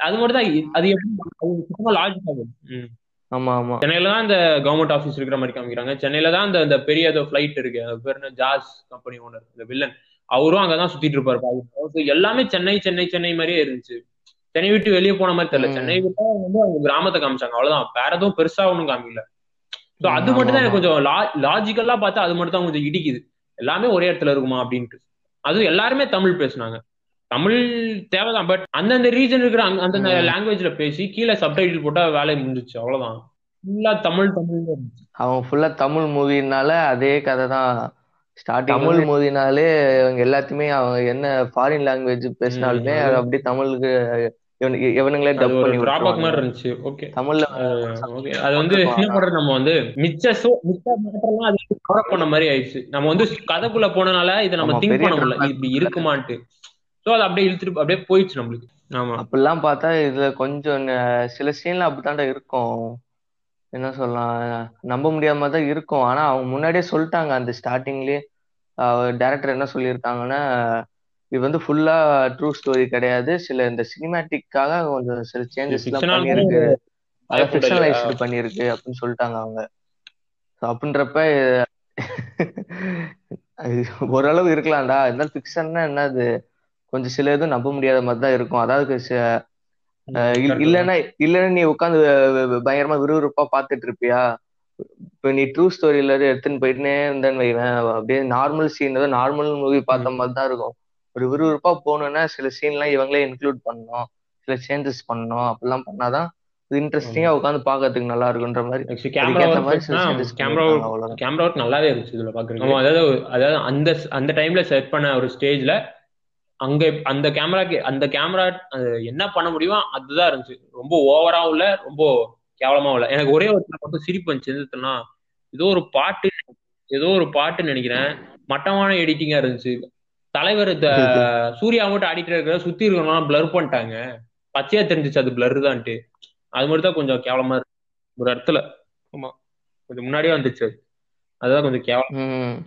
அது மட்டும் தான் அது எப்படி அது சுத்தமா லாஜிக் ஆகும் ம். ஆமா ஆமா. சென்னையில தான் இந்த கவர்மெண்ட் ஆபீஸ் இருக்கிற மாதிரி காமிக்கிறாங்க. சென்னையில தான் அந்த இந்த பெரிய ஏதோ ஃபிளைட் இருக்கு. பேர் ஜாஸ் கம்பெனி ஓனர் இந்த வில்லன் அவரும் அங்கதான் சுத்திட்டு இருப்பாரு. எல்லாமே சென்னை சென்னை சென்னை மாதிரியே இருந்துச்சு. சென்னை விட்டு வெளியே போன மாதிரி தெரியல. சென்னை விட்டா வந்து அவங்க கிராமத்தை காமிச்சாங்க. அவ்வளவுதான். வேற எதுவும் பெருசா ஒண்ணும் காமிக்கல. ஸோ அது மட்டும் தான் எனக்கு கொஞ்சம் லாஜிக்கலா பார்த்தா அது மட்டும் தான் கொஞ்சம் இடிக்குது. எல்லாமே ஒரே இடத்துல இருக்குமா அப்படின்ட்டு. அதுவும் எல்லாருமே தமிழ் பேசுனாங்க. தமிழ் தேவைதான் பட் அந்தந்த ரீஜன் இருக்கிற அந்த- அந்தந்த. லாங்குவேஜ்ல பேசி கீழே சப்டைட்டில் போட்டா வேலை முடிஞ்சிச்சு அவ்வளவுதான். ஃபுல்லா தமிழ் தமிழ் அவன் ஃபுல்லா தமிழ் மூவினால அதே கதை தான். ஸ்டார்டிங் தமிழ் மூவினாலே இவங்க எல்லாத்தையுமே அவங்க என்ன ஃபாரின் லாங்குவேஜ் பேசினாலுமே அப்படியே தமிழுக்கு இவனு- இவனுங்களே டப் பண்ணி டிராபேக் மாதிரி இருந்துச்சு. ஓகே தமிழ்ல ஓகே அது வந்து என்ன பண்றது நம்ம வந்து மிச்ச சோ மிச்ச மேட்டர்லாம் அது கவர் பண்ண மாதிரி ஆயிடுச்சு. நம்ம வந்து கதைக்குள்ள போனனால இதை நம்ம திங்க் பண்ண முடியல. இப்படி இருக்குமான்ட்டு. சோ அது அப்படியே இழுத்துட்டு அப்படியே போயிடுச்சு நம்மளுக்கு. ஆமா. அப்படிலாம் பார்த்தா இதுல கொஞ்சம் சில சீன்ல அப்படித்தான்டா இருக்கும். என்ன சொல்லலாம் நம்ப முடியாம தான் இருக்கும். ஆனா அவங்க முன்னாடியே சொல்லிட்டாங்க அந்த ஸ்டார்டிங்லயே டைரக்டர் என்ன சொல்லியிருக்காங்கன்னா இது வந்து ஃபுல்லா ட்ரூ ஸ்டோரி கிடையாது. சில இந்த சினிமேட்டிக்காக கொஞ்சம் சில சேஞ்சஸ் எல்லாம் பண்ணியிருக்கு. அதை. ஃபிக்ஷனலைஸ்டு பண்ணியிருக்கு அப்படின்னு சொல்லிட்டாங்க அவங்க. அப்படின்றப்ப ஓரளவு இருக்கலாம்டா. இருந்தாலும் ஃபிக்ஷன்னா என்னது? கொஞ்சம் சில இது நம்ப முடியாத மாதிரி தான் இருக்கும். அதாவது இல்லைன்னா இல்லைன்னா நீ உட்காந்து பயங்கரமா விறுவிறுப்பா பார்த்துட்டு இருப்பியா? இப்ப நீ ட்ரூ ஸ்டோரியில எடுத்துன்னு போயிட்டுனே இருந்தேன்னு வைவேன் அப்படியே நார்மல் சீன் நார்மல் மூவி பார்த்த மாதிரி தான் இருக்கும். ஒரு விறுவிறுப்பா போகணும்னா சில சீன்லாம் இவங்களே இன்க்ளூட் பண்ணணும். சில சேஞ்சஸ் பண்ணணும். அப்படிலாம் பண்ணாதான் இது இன்ட்ரெஸ்டிங்கா உட்காந்து பார்க்கறதுக்கு நல்லா இருக்குன்ற மாதிரி அவ்வளவுதான். camera work நல்லாவே இருந்துச்சு இதுல பாக்குறதுக்கு. ஆமா, அதாவது அதாவது அந்த அந்த டைம்ல செட் பண்ண ஒரு ஸ்டேஜ்ல அங்க அந்த கேமராக்கு அந்த கேமரா என்ன பண்ண முடியுமோ அதுதான் இருந்துச்சு. ரொம்ப ஓவராவும் இல்ல ரொம்ப கேவலமாவும் இல்ல. எனக்கு ஒரே ஒரு மட்டும் சிரிப்பு வந்துச்சு. எதுனா ஏதோ ஒரு பாட்டு ஏதோ ஒரு பாட்டுன்னு நினைக்கிறேன். மட்டமான எடிட்டிங்கா இருந்துச்சு. தலைவர் [LAUGHS] சூர்யா மட்டும் ஆடிட்டு இருக்கிற சுத்தி இருக்கிறவங்க பிளர் பண்ணிட்டாங்க. பச்சையா தெரிஞ்சுச்சு அது பிளர் தான்ட்டு. அது மட்டும் தான் கொஞ்சம் கேவலமா இருக்கு. ஒரு இடத்துல. ஆமா. கொஞ்சம் முன்னாடியே வந்துச்சு அது. அதுதான் கொஞ்சம் கேவலம்.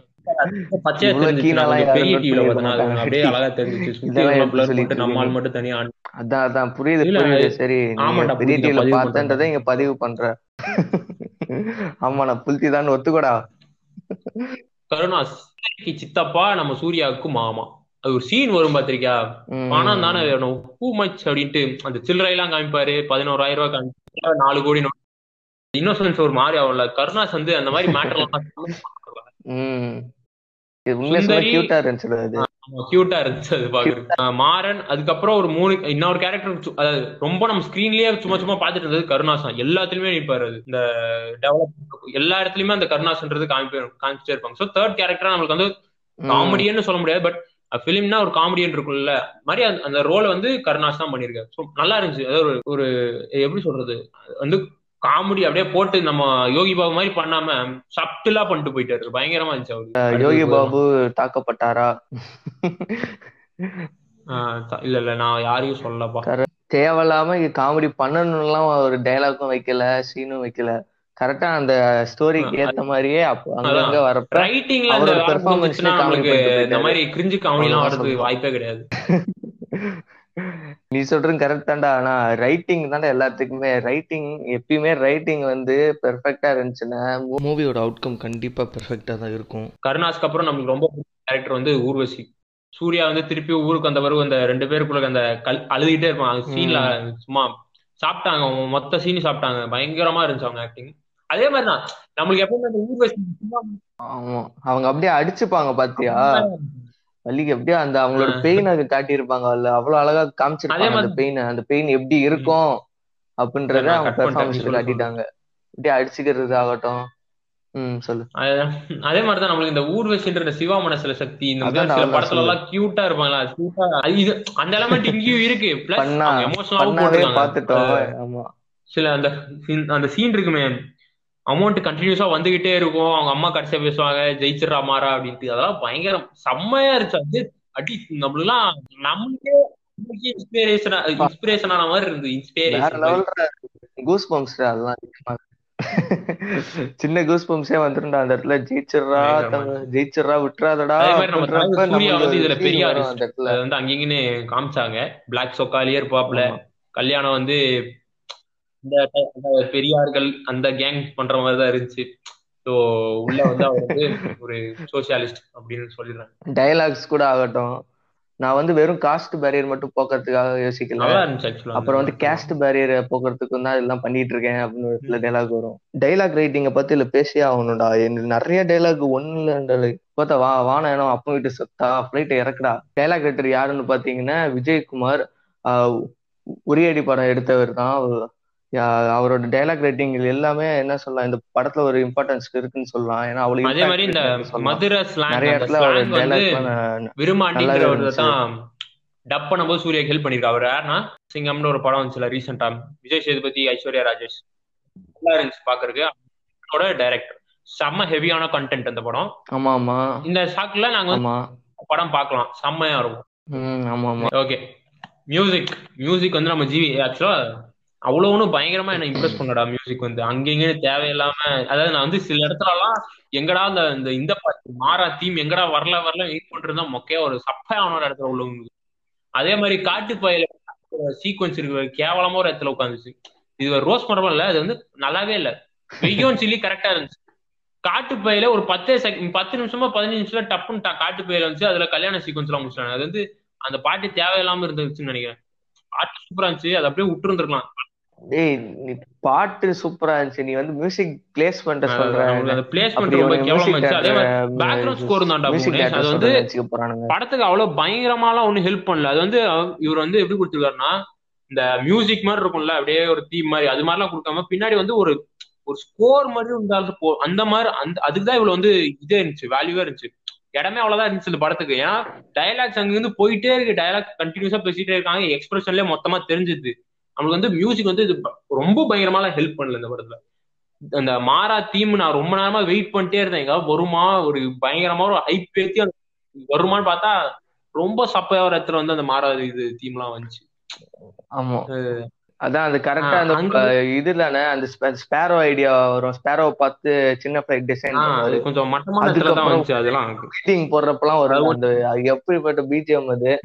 பச்சையா தெரிஞ்சுச்சு. பெரிய டிவில பார்த்தேன் பண்ணிருக்க அப்படியே. அழகா தெரிஞ்சுச்சு. சுத்தி எடுத்து பிளர் நம்மால். மட்டும் தனியா அதான் அதான். புரியுது சரி நீங்க பெரிய புரியுது, டிவில பார்த்தன்றதை இங்க பதிவு பண்ற. ஆமா நான் புல்தி தான் ஒத்துக்கூடா. சூர்யாக்கு சித்தப்பா நம்ம சூர்யாவுக்கு மாமா. அது ஒரு சீன் வரும் பாத்திரிக்கா. பணம் தானே வேணும். டூ மச் அப்படின்ட்டு அந்த சில்லறை எல்லாம் காமிப்பாரு. பதினோராயிரம் ரூபாய் காமிப்பாரு. நாலு கோடி இன்னோசன்ஸ் ஒரு மாதிரி ஆகும்ல. கருணாஸ் வந்து அந்த மாதிரி மேட்டர்லாம் [LAUGHS] கியூட்டா இருந்துச்சு அது பாக்குறது மாறன் அதுக்கப்புறம் ஒரு மூணு இன்னொரு கேரக்டர் அதாவது ரொம்ப நம்ம ஸ்கிரீன்லயே சும்மா சும்மா பாத்துட்டு இருந்தது கருணாசன். எல்லாத்துலயுமே நிப்பாரு அது. இந்த டெவலப் எல்லா இடத்துலயுமே அந்த கருணாசன்றது காமிப்பே காமிச்சிட்டே இருப்பாங்க. சோ தேர்ட் கேரக்டரா நம்மளுக்கு வந்து. காமெடியன்னு சொல்ல முடியாது பட் ஃபிலிம்னா ஒரு காமெடியன் இருக்குல்ல மாதிரி அந்த- ரோலை வந்து கருணாஸ் தான் பண்ணியிருக்காரு. ஸோ நல்லா இருந்துச்சு. அதாவது ஒரு ஒரு எப்படி சொல்றது? வந்து காமெடி அப்படியே போட்டு நம்ம யோகி பாபு மாதிரி பண்ணாம சப்டிலா பண்ணிட்டு போயிட்டாரு. பயங்கரமா இருந்துச்சு அவரு. யோகி பாபு தாக்கப்பட்டாரா? இல்ல இல்ல நான் யாரையும் சொல்லப்பா தேவையில்லாம இது காமெடி பண்ணணும்லாம் ஒரு டைலாக்கும் வைக்கல சீனும் வைக்கல. கரெக்டா அந்த ஸ்டோரிக்கு ஏத்த மாதிரியே அப்போ அங்கங்க வரப்ப ரைட்டிங்ல அந்த comedy நம்மளுக்கு இந்த. மாதிரி கிரிஞ்சு காமெடி எல்லாம் வரதுக்கு. வாய்ப்பே கிடையாது. [LAUGHS] நீ சொல்றது கரெக்ட் தான்டா. ஆனா ரைட்டிங் தான்டா எல்லாத்துக்குமே. ரைட்டிங் எப்பயுமே ரைட்டிங் வந்து பெர்ஃபெக்டா இருந்துச்சுன்னா மூவியோட அவுட்கம் கண்டிப்பா பெர்ஃபெக்டா தான் இருக்கும். கருணாஸ்க்கு அப்புறம் நம்மளுக்கு ரொம்ப கேரக்டர் வந்து ஊர்வசி. சூர்யா வந்து திருப்பி ஊருக்கு வந்த பிறகு அந்த ரெண்டு பேருக்குள்ள அந்த கல் அழுதுகிட்டே இருப்பான். அந்த சீன்ல சும்மா சாப்பிட்டாங்க. மொத்த சீன் சாப்பிட்டாங்க. பயங்கரமா இருந்துச்சு அவங்க ஆக்டிங் அதே மாதிரிதான். நம்மளுக்கு எப்பவுமே அந்த ஊர்வசி ஆமா. அவங்க அப்படியே அடிச்சுப்பாங்க பாத்தியா? வலிக்கு எப்படியே அந்த அவங்களோட பெயின் அது காட்டியிருப்பாங்க அதுல அவ்வளவு அழகா காமிச்சிருப்பாங்க அந்த பெயின். அந்த பெயின் எப்படி இருக்கும் அப்படின்றத அவங்க பெர்ஃபார்மன்ஸ்ல காட்டிட்டாங்க. அப்படியே அடிச்சுக்கிறது ஆகட்டும் ம் சொல்லு. அது- மாதிரிதான் நம்மளுக்கு இந்த ஊர்வசின்ற சிவா மனசுல சக்தி. இந்த மாதிரி சில படத்துல எல்லாம் கியூட்டா இருப்பாங்களா? கியூட்டா இது அந்த எலமெண்ட் இங்கேயும் இருக்கு. பிளஸ் எமோஷனலாவும் போட்டிருக்காங்க. சில அந்த அந்த சீன் இருக்குமே. அமௌண்ட் கண்டினியூஸா வந்துகிட்டே இருக்கும். அவங்க அம்மா கடைசியா பேசுவாங்க ஜெயிச்சிடறா மாறா அப்படின்ட்டு. அதெல்லாம் பயங்கரம் செம்மையா இருந்துச்சு. அது அடி நம்மளுக்குலாம் நம்மளுக்கே இன்ஸ்பிரேஷனா பா, இன்ஸ்பிரேஷனான மாதிரி இருந்து வேற இன்ஸ்பிரேஷன் மாதிரி லெவல்ல கூஸ் பம்ப்ஸ் அதெல்லாம். சின்ன கூஸ் பம்ப்ஸே வந்துரும்டா. அந்த இடத்துல ஜெயிச்சிடுறா ஜெயிச்சிடுறா விட்டுறாதடா சூர்யா வந்து இதுல பெரிய அந்த இடத்துல. வந்து அங்கிங்கன்னு காமிச்சாங்க. பிளாக் சொக்காலியே இருப்பாப்ல கல்யாணம் வந்து இந்த அந்த பெரியார்கள் அந்த கேங் பண்ற மாதிரி தான் இருந்துச்சு. ஸோ உள்ள வந்து அவர் வந்து ஒரு சோசியாலிஸ்ட் அப்படின்னு சொல்லிடுறாங்க. டயலாக்ஸ் கூட ஆகட்டும். நான் வந்து வெறும் காஸ்ட் பேரியர் மட்டும் போக்குறதுக்காக யோசிக்கல. நல்லா இருந்துச்சு ஆக்சுவலா அந்த அப்புறம் வந்து கேஸ்ட் பேரியரை போக்குறதுக்கும் தான் இதெல்லாம் பண்ணிட்டு இருக்கேன் அப்படின்னு ஒரு சில டைலாக் வரும். டைலாக் ரைட்டிங்கை பத்தி இல்ல பேசியே ஆகணும்டா. நிறைய டைலாக் ரெண்டு பார்த்தா வா வானம் அப்போ வீட்டு சத்தா ஃபிளைட்டை இறக்குடா. டைலாக் ரைட்டர் யாருன்னு பாத்தீங்கன்னா விஜயகுமார் உரியடி படம் எடுத்தவர் தான். அவரோட டைலாக் ரைட்டிங் எல்லாமே என்ன சொல்லலாம் இந்த படத்துல ஒரு இம்பார்ட்டன்ஸ் இருக்குன்னு சொல்லலாம். ஏன்னா அவ்வளவு அதே மாதிரி இந்த மதுரை ஸ்லாங் நிறைய இடத்துல அவரோட விருமாண்டின்றவர் இருந்துச்சு. தான் டப் பண்ணும்போது சூர்யாக்கு ஹெல்ப் பண்ணிருக்காரு அவர் யாருன்னா சிங்கம்னு ஒரு படம் வந்துச்சுல ரீசெண்டா விஜய் சேதுபதி ஐஸ்வர்யா ராஜேஷ். நல்லா இருந்துச்சு பாக்குறதுக்கு. அவரோட டைரக்டர் செம்ம ஹெவியான கண்டென்ட் அந்த படம். ஆமா ஆமா. இந்த ஷாக்ல நாங்க படம் பார்க்கலாம். செம்மையா இருக்கும். ஆமா ஆமா. ஓகே மியூசிக் மியூசிக் வந்து நம்ம ஜிவி ஆக்சுவலா அவ்வளோ ஒன்றும் பயங்கரமா என்ன இம்ப்ரெஸ் பண்ணடா மியூசிக் வந்து. அங்கங்க தேவையில்லாம அதாவது நான் வந்து சில இடத்துலலாம் எங்கடா இந்த இந்த இந்த பாட்டு மாறா தீம் எங்கடா வரல வரல வெயிட் பண்ணிருந்தா மொக்கையா ஒரு சப்பையான ஒரு இடத்துல உள்ள அதே மாதிரி காட்டு பயில சீக்வன்ஸ் இருக்கு கேவலமா ஒரு இடத்துல உட்காந்துச்சு. இது ரோஸ் பண்றோம் இல்ல அது வந்து நல்லாவே இல்ல. வெய்யோன்னு சொல்லி கரெக்டா இருந்துச்சு. காட்டு பயில ஒரு பத்து செகண்ட் பத்து நிமிஷமா பதினஞ்சு நிமிஷம் டப்புன்னு டா- காட்டு பயில வந்துச்சு அதுல கல்யாண சீக்வன்ஸ் எல்லாம் முடிச்சிட்டாங்க. அது வந்து அந்த பாட்டு தேவையில்லாம இருந்துச்சுன்னு நினைக்கிறேன். பாட்டு சூப்பரா இருந்துச்சு அது அப்படியே விட்டுருந்துருக்கலாம். ஏய் நீ பாட்டு சூப்பரா இருந்துச்சு. நீ வந்து மியூசிக் பிளேஸ்மெண்ட் சொல்ற நம்மளுக்கு அந்த பிளேஸ்மெண்ட் அப்படி ரொம்ப கேவலமா இருந்துச்சு. அதே மாதிரி பேக்ரவுண்ட் ஸ்கோர் தான்டா புவனேஷ் அது வந்து படத்துக்கு அவ்வளவு பயங்கரமாலாம் ஒன்றும் ஹெல்ப் பண்ணல. அது வந்து இவர் வந்து எப்படி கொடுத்துருக்காருன்னா இந்த மியூசிக் மாதிரி இருக்கும்ல அப்படியே ஒரு தீம் மாதிரி அது மாதிரிலாம் கொடுக்காம பின்னாடி வந்து ஒரு ஒரு ஸ்கோர் மாதிரி இருந்தாலும் போ அந்த மாதிரி அந்த அதுக்கு தான் இவ்வளவு வந்து இதே இருந்துச்சு வேல்யூவே இருந்துச்சு. இடமே அவ்வளவுதான் இருந்துச்சு இந்த படத்துக்கு. ஏன்னா டயலாக்ஸ் அங்கிருந்து போயிட்டே இருக்கு. டயலாக் கண்டினியூஸா பேசிட்டே இருக்காங்க. எக்ஸ்பிரஷன்லயே மொத்தமா தெரிஞ்சுது. நம்மளுக்கு வந்து மியூசிக் வந்து இது ரொம்ப பயங்கரமாலாம் ஹெல்ப் பண்ணல இந்த படத்துல. அந்த மாறா தீம் நான் ரொம்ப நேரமா வெயிட் பண்ணிட்டே இருந்தேன். எங்காவது வருமா? ஒரு பயங்கரமா ஒரு ஹைப் ஏத்தி வருமான்னு பார்த்தா ரொம்ப சப்பையா ஒரு இடத்துல வந்து அந்த மாறா இது தீம்லாம் வந்துச்சு. ஆமா. அதான் அது கரெக்டா அந்த ப- இதுதானே அந்த ஸ்பேரோ ஐடியா வரும். ஸ்பேரோவை பார்த்து சின்ன ஃபிளைட் டிசைன் அது கொஞ்சம் மட்டமான அதுக்கப்புறம் வந்துச்சு அதெல்லாம். அது வரும் அந்த எப்படிப்பட்ட பிஜிஎம் அது?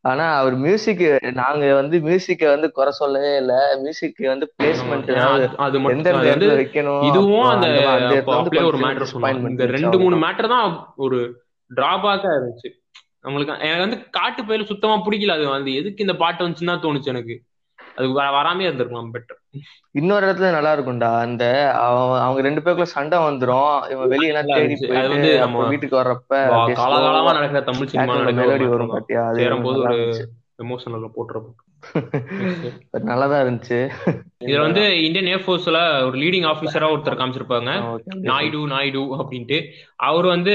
ஆனா அவர் மியூசிக் நாங்க வந்து மியூசிக்கை வந்து குறை சொல்லவே இல்ல. மியூசிக் வந்து. பிளேஸ்மெண்ட் அது இடத்துல வைக்கணும்? இதுவும் அந்த ஒரு மேட்டர் இந்த ரெண்டு மூணு மேட்டர் தான் ஒரு டிராபேக்கா இருந்துச்சு. நம்மளுக்கு எனக்கு வந்து காட்டு பயில சுத்தமா பிடிக்கல. அது வந்து எதுக்கு இந்த பாட்டு வந்துச்சுன்னு தோணுச்சு எனக்கு. அது வராமே இருந்திருக்கலாம் பெட்டர் இன்னொரு இடத்துல நல்லா இருக்கும்டா. அந்த அவங்க ரெண்டு பேருக்குள்ள சண்டை வந்துரும். இவன் வெளியெல்லாம் தேடி அது வந்து நம்ம வீட்டுக்கு வர்றப்ப காலகாலமா நடக்கிற தமிழ் சினிமா மெலோடி வரும் பாத்தியா? அது சேரும்போது ஒரு இருந்துச்சு. எமோஷனல் போட்டுருப்போம். [LAUGHS] Next. நல்லாதான் இருந்துச்சு. இதுல வந்து இந்தியன் ஏர்ஃபோர்ஸ்ல ஒரு லீடிங் ஆபீசரா ஒருத்தர் காமிச்சிருப்பாங்க. நாயுடு நாயுடு அப்படின்ட்டு. அவர் வந்து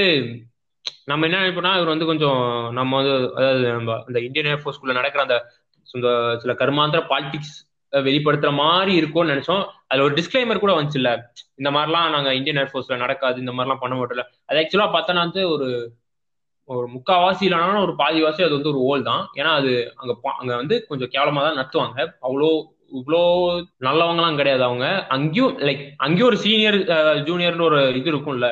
நம்ம என்ன நினைப்போம்னா இவர் வந்து கொஞ்சம் நம்ம வந்து அதாவது நம்ம அந்த இந்தியன் ஏர்ஃபோர்ஸ்குள்ள நடக்கிற அந்த இந்த சில கருமாந்திர பாலிடிக்ஸ் வெளிப்படுத்துற மாதிரி இருக்கும்னு நினைச்சோம். அதுல ஒரு டிஸ்க்ளைமர் கூட வந்துச்சுல்ல இந்த மாதிரிலாம் நாங்க இந்தியன் ஏர்ஃபோர்ஸ்ல நடக்காது இந்த மாதிரிலாம் பண்ண மாட்டோம்ல. அது ஆக்சுவலா பார்த்தோன்னா வந்து ஒரு ஒரு முக்காவாசி இல்லைனாலும் ஒரு பாதிவாசி அது வந்து ஒரு ஓல் தான். ஏன்னா அது அங்க பா- அங்க வந்து கொஞ்சம் கேவலமா தான் நடத்துவாங்க. அவ்வளோ இவ்வளோ நல்லவங்கலாம் கிடையாது அவங்க. அங்கேயும் லைக் அங்கேயும் ஒரு சீனியர் ஜூனியர்னு ஒரு இது இருக்கும்ல.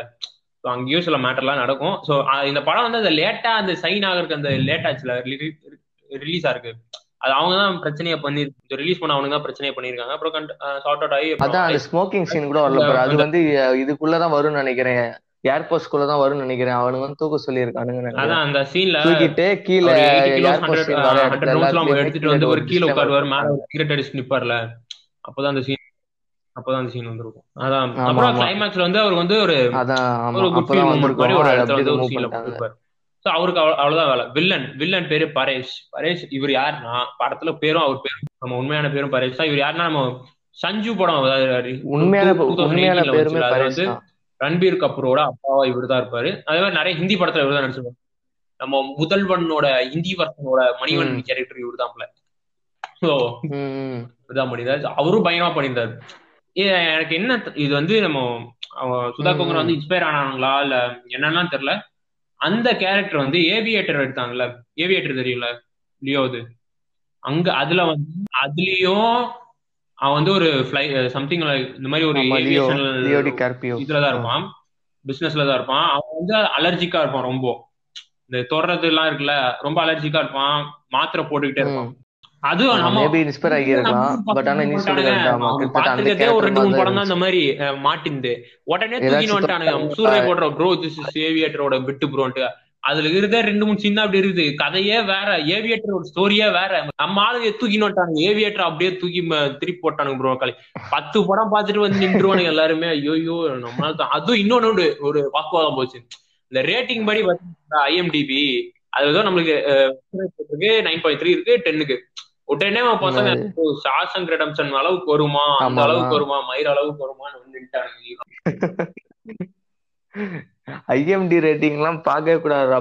ஸோ அங்கேயும் சில மேட்டர்லாம் நடக்கும். ஸோ இந்த படம் வந்து அந்த லேட்டா அந்த சைன் ஆகிறதுக்கு அந்த லேட் ஆச்சுல ரிலீஸ் ஆயிருக்கு அது அவங்க தான் பிரச்சனையை பண்ணி ரிலீஸ் பண்ண அவனுங்க தான் பிரச்சனையை பண்ணிருக்காங்க அப்புறம் ஷார்ட் அவுட் ஆகி அதான் அந்த ஸ்மோக்கிங் சீன் கூட வரல அது வந்து அஹ், இதுக்குள்ளதான் வரும்னு நினைக்கிறேன். ஏர்போர்ட்ஸ்குள்ள தான் வரும்னு நினைக்கிறேன். அவனுங்க வந்து தூக்க சொல்லியிருக்கானுங்க அதான் அந்த சீன்ல தூக்கிட்டு கீழே எடுத்துட்டு வந்து ஒரு கீழே உட்காருவார். மேல சிகரெட் அடிச்சுட்டு நிப்பார்ல. அப்பதான் அந்த சீன் அப்பதான் அந்த சீன் வந்திருக்கும். அதான். அப்புறம் கிளைமேக்ஸ்ல வந்து அவருக்கு வந்து ஒரு அதான் ஒரு குட் ஃபீல் ஒரு இடத்துல வந்து ஒரு சீன்ல ஸோ அவருக்கு அவ்வளவு அவ்வளவுதான் வேலை. வில்லன் வில்லன் பேரு பரேஷ் பரேஷ் இவர் யாருன்னா படத்துல பேரும் அவர் பேரும் நம்ம உண்மையான பேரும் பரேஷ் தான். இவர் யாருன்னா நம்ம சஞ்சு படம் வந்து ரன்பீர் கபூரோட அப்பாவா இவர் தான் இருப்பாரு. அதே மாதிரி நிறைய ஹிந்தி படத்துல இவர் தான் நடிச்சிருப்பாரு. நம்ம முதல்வனோட ஹிந்தி வர்ஷனோட மணிவன் கேரக்டர் இவர் தான் ஸோ ம் இதான் பண்ணியிருந்தாரு. அவரும் பயங்கரமா பண்ணியிருந்தாரு. எனக்கு என்ன இது வந்து நம்ம சுதா கோங்கர் வந்து இன்ஸ்பயர் ஆனாங்களா இல்ல என்னன்னா தெரியல. அந்த கேரக்டர் வந்து ஏவியேட்டர் எடுத்தாங்கல்ல ஏவியேட்டர் தெரியல லியோ இது அங்க அதுல வந்து அதுலயும் அவன் வந்து ஒரு ஃபிளை சம்திங் இந்த மாதிரி ஒரு ஏவியேஷன் லியோ. டி கார்பியோ. இதுல தான் ஆ. இருப்பான். பிசினஸ்ல தான் இருப்பான். அவன் வந்து அலர்ஜிக்கா இருப்பான் ரொம்ப. இந்த தொடறது எல்லாம் இருக்குல்ல ரொம்ப அலர்ஜிக்கா இருப்பான். மாத்திரை போட்டுக்கிட்டே இருப்பான். நம்ம மேபி இன்ஸ்பயர் ஆகியிருக்கலாம் பட் ஆனா நீ சொல்றது அந்த ஒரு ரெண்டு மூணு படம் தான் இந்த மாதிரி மாட்டிந்து உடனே தூக்கின்னு வந்துட்டானுங்க. தொட்டா சூரிய போடுற ப்ரோ திஸ் இஸ் ஏவியேட்டரோட பிட்டு ப்ரோன்ட்டு அதுல இருந்தே ரெண்டு மூணு சீன் தான் அப்படி இருக்குது. கதையே வேற ஏவியேட்டரோட ஸ்டோரியே வேற. நம்ம ஆளுங்க தூக்கின்னு வந்துட்டானுங்க. ஏவியேட்டர் அப்படியே தூக்கி திருப்பி போட்டானுங்க ப்ரோ காலி. பத்து படம் பார்த்துட்டு வந்து நின்றுவானுங்க எல்லாருமே. ஐயோ நம்மளால தான். அதுவும் இன்னொன்னு ஒரு வாக்குவாதம் போச்சு. இந்த ரேட்டிங் படி ஐஎம்டிபி அது ஏதோ நம்மளுக்கு நைன் பாயிண்ட் த்ரீ இருக்கு டென்னுக்கு உடனே அவன் பசங்க ஷாசங் ரெடம்சன் அளவுக்கு வருமா? அந்த அளவுக்கு வருமா? மயிர் அளவுக்கு வருமான்னு வந்து நின்னுட்டானுங்க. ஐஎம்டி ரேட்டிங் எல்லாம் பார்க்கவே கூடாதுடா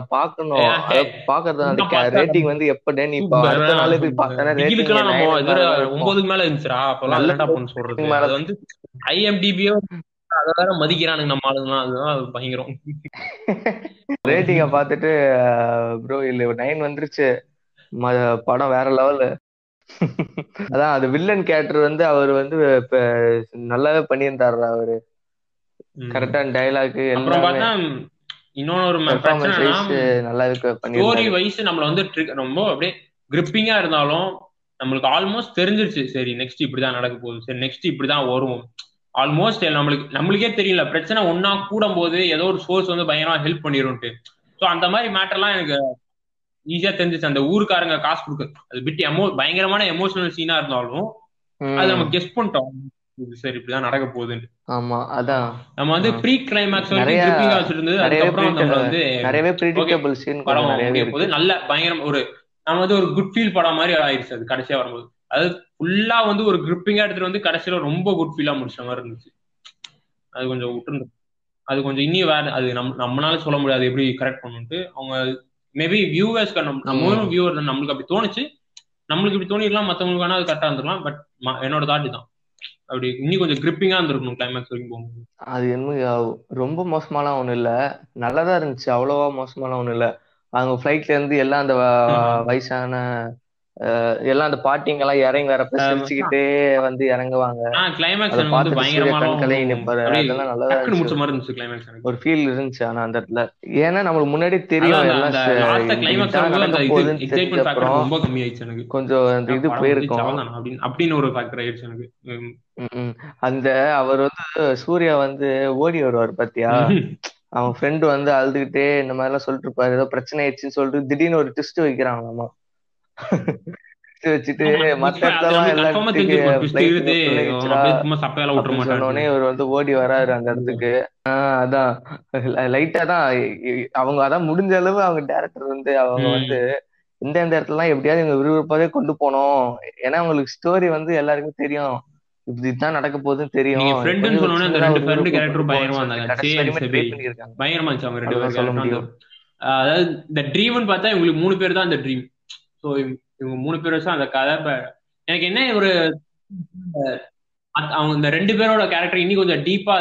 இன்னும் பார்த்தா ரேட்டிங் வந்து எப்ப நீ அடுத்த நாளே போய் பார்த்தா ரேட்டிங் ஒன்பதுக்கு மேல இருந்துச்சுடா. அப்பெல்லாம் நல்ல என்னடா பண்ண சொல்றது? அது வந்து ஐஎம்டிபியோ அதை வேற மதிக்கிறானுங்க நம்ம ஆளுங்கலாம் அதுதான் அது பயங்கரம். [LAUGHS] ரேட்டிங்க பார்த்துட்டு ப்ரோ இல்ல நைன் வந்துருச்சு. படம் வேற லெவலு. அதான் அது வில்லன் கேரக்டர் வந்து அவர் வந்து நல்லாவே பண்ணியிருந்தாரு அவரு. கரெக்டான பெர்ஃபார்மன்ஸ் பிரச்சனைனா வைஸ் நல்லாவே ஸ்டோரி வைஸ் நம்மள வந்து ரொம்ப அப்படியே கிரிப்பிங்கா இருந்தாலும் நம்மளுக்கு ஆல்மோஸ்ட் தெரிஞ்சிருச்சு. சரி நெக்ஸ்ட் இப்படிதான் நடக்க போகுது. சரி நெக்ஸ்ட் இப்படிதான் வரும். ஆல்மோஸ்ட் நம்மளுக்கு நம்மளுக்கே தெரியல. பிரச்சனை ஒன்னா கூடும் போது ஏதோ ஒரு சோர்ஸ் வந்து பயங்கரமா ஹெல்ப் பண்ணிரும்ட்டு. ஸோ அந்த மாதிரி மேட்டர்லாம் எனக்கு ஈஸியா தெரிஞ்சிச்சு. அந்த ஊருக்காரங்க காசு கொடுக்க அது பிட் எமோ பயங்கரமான எமோஷனல் சீனா இருந்தாலும் அது நம்ம கெஸ் பண்ணிட்டோம். சரி இப்படிதான் நடக்க போகுதுன்னு. ஆமா அதான். நம்ம வந்து. ப்ரீ கிளைமேக்ஸ் வரைக்கும் நிறையவே அதுக்கப்புறம் நம்மள வந்து நிறையவே ஓகே ப்ரிடிக்டபிள் சீன் படம் இருக்கு. போது நல்ல பயங்கரம் ஒரு நம்ம வந்து ஒரு குட் ஃபீல் படம் மாதிரி ஆயிடுச்சு அது கடைசியா வரும்போது. அது ஃபுல்லா வந்து ஒரு கிரிப்பிங்கா எடுத்துட்டு வந்து கடைசியில ரொம்ப குட் ஃபீலா முடிச்ச மாதிரி இருந்துச்சு. அது கொஞ்சம் விட்டுருந்து அது கொஞ்சம் இன்னும் வேற அது நம் நம்மளால சொல்ல முடியாது எப்படி கரெக்ட் பண்ணுன்ட்டு. அவங்க மேபி வியூவர்ஸ்க்கு நம்ம வியூவர் நம்மளுக்கு அப்படி தோணுச்சு. நம்மளுக்கு இப்படி தோணிடலாம். மத்தவங்களுக்கு வேணா அது கரெக்டா இருந்திருக்கலாம். பட் என்னோட தாட்டு தான் அப்படி இன்னும் கொஞ்சம் கிரிப்பிங்கா இருந்திருக்கணும் கிளைமேக்ஸ் வரைக்கும் போகும்போது. அது என்ன ரொம்ப மோசமாலாம் ஒண்ணும் இல்ல. நல்லதா இருந்துச்சு. அவ்வளவா மோசமாலாம் ஒண்ணும் இல்ல. அவங்க ஃபிளைட்ல இருந்து எல்லாம் அந்த. வயசான எல்லாம் அந்த பாட்டிங்க எல்லாம் இறங்கி வரப்ப. சிரிச்சுக்கிட்டே வந்து இறங்குவாங்க. ஒரு ஃபீல் இருந்துச்சு. ஆனா அந்த இடத்துல. ஏன்னா நம்மளுக்கு முன்னாடி தெரியும் எல்லாம் கொஞ்சம் அந்த இது போயிருக்கும். அப்படின்னு ஒரு ஃபேக்டர் ஆயிடுச்சு எனக்கு. அந்த அவர் வந்து சூர்யா வந்து ஓடி வருவார் பாத்தியா? [LAUGHS] அவன் ஃப்ரெண்டு வந்து அழுதுகிட்டே இந்த மாதிரி எல்லாம் சொல்லிட்டு இருப்பாரு. ஏதோ பிரச்சனை ஆயிடுச்சுன்னு சொல்லிட்டு திடீர்னு ஒரு ட்விஸ்ட் வைக்கிறாங்களாமா [LAUGHS] வச்சுட்டு மத்த இடத்துல இவர் வந்து ஓடி வராரு அந்த இடத்துக்கு. அதான். லைட்டா தான். அவங்க அதான் முடிஞ்ச அளவு அவங்க டேரக்டர் வந்து அவங்க வந்து எந்த எந்த இடத்துலலாம் எப்படியாவது இவங்க விறுவிறுப்பாவே கொண்டு போனோம் ஏன்னா அவங்களுக்கு ஸ்டோரி வந்து எல்லாருக்கும் தெரியும். இதுதான் நடக்க போகுதுன்னு தெரியும். அதாவது இந்த ட்ரீம்னு பார்த்தா இவங்களுக்கு மூணு பேர் தான் அந்த ட்ரீம் ஸோ இவங்க மூணு பேர் வச்சு அந்த கதை ப- எனக்கு என்ன ஒரு அவங்க இந்த ரெண்டு பேரோட கேரக்டர் இன்னும் கொஞ்சம் டீப்பா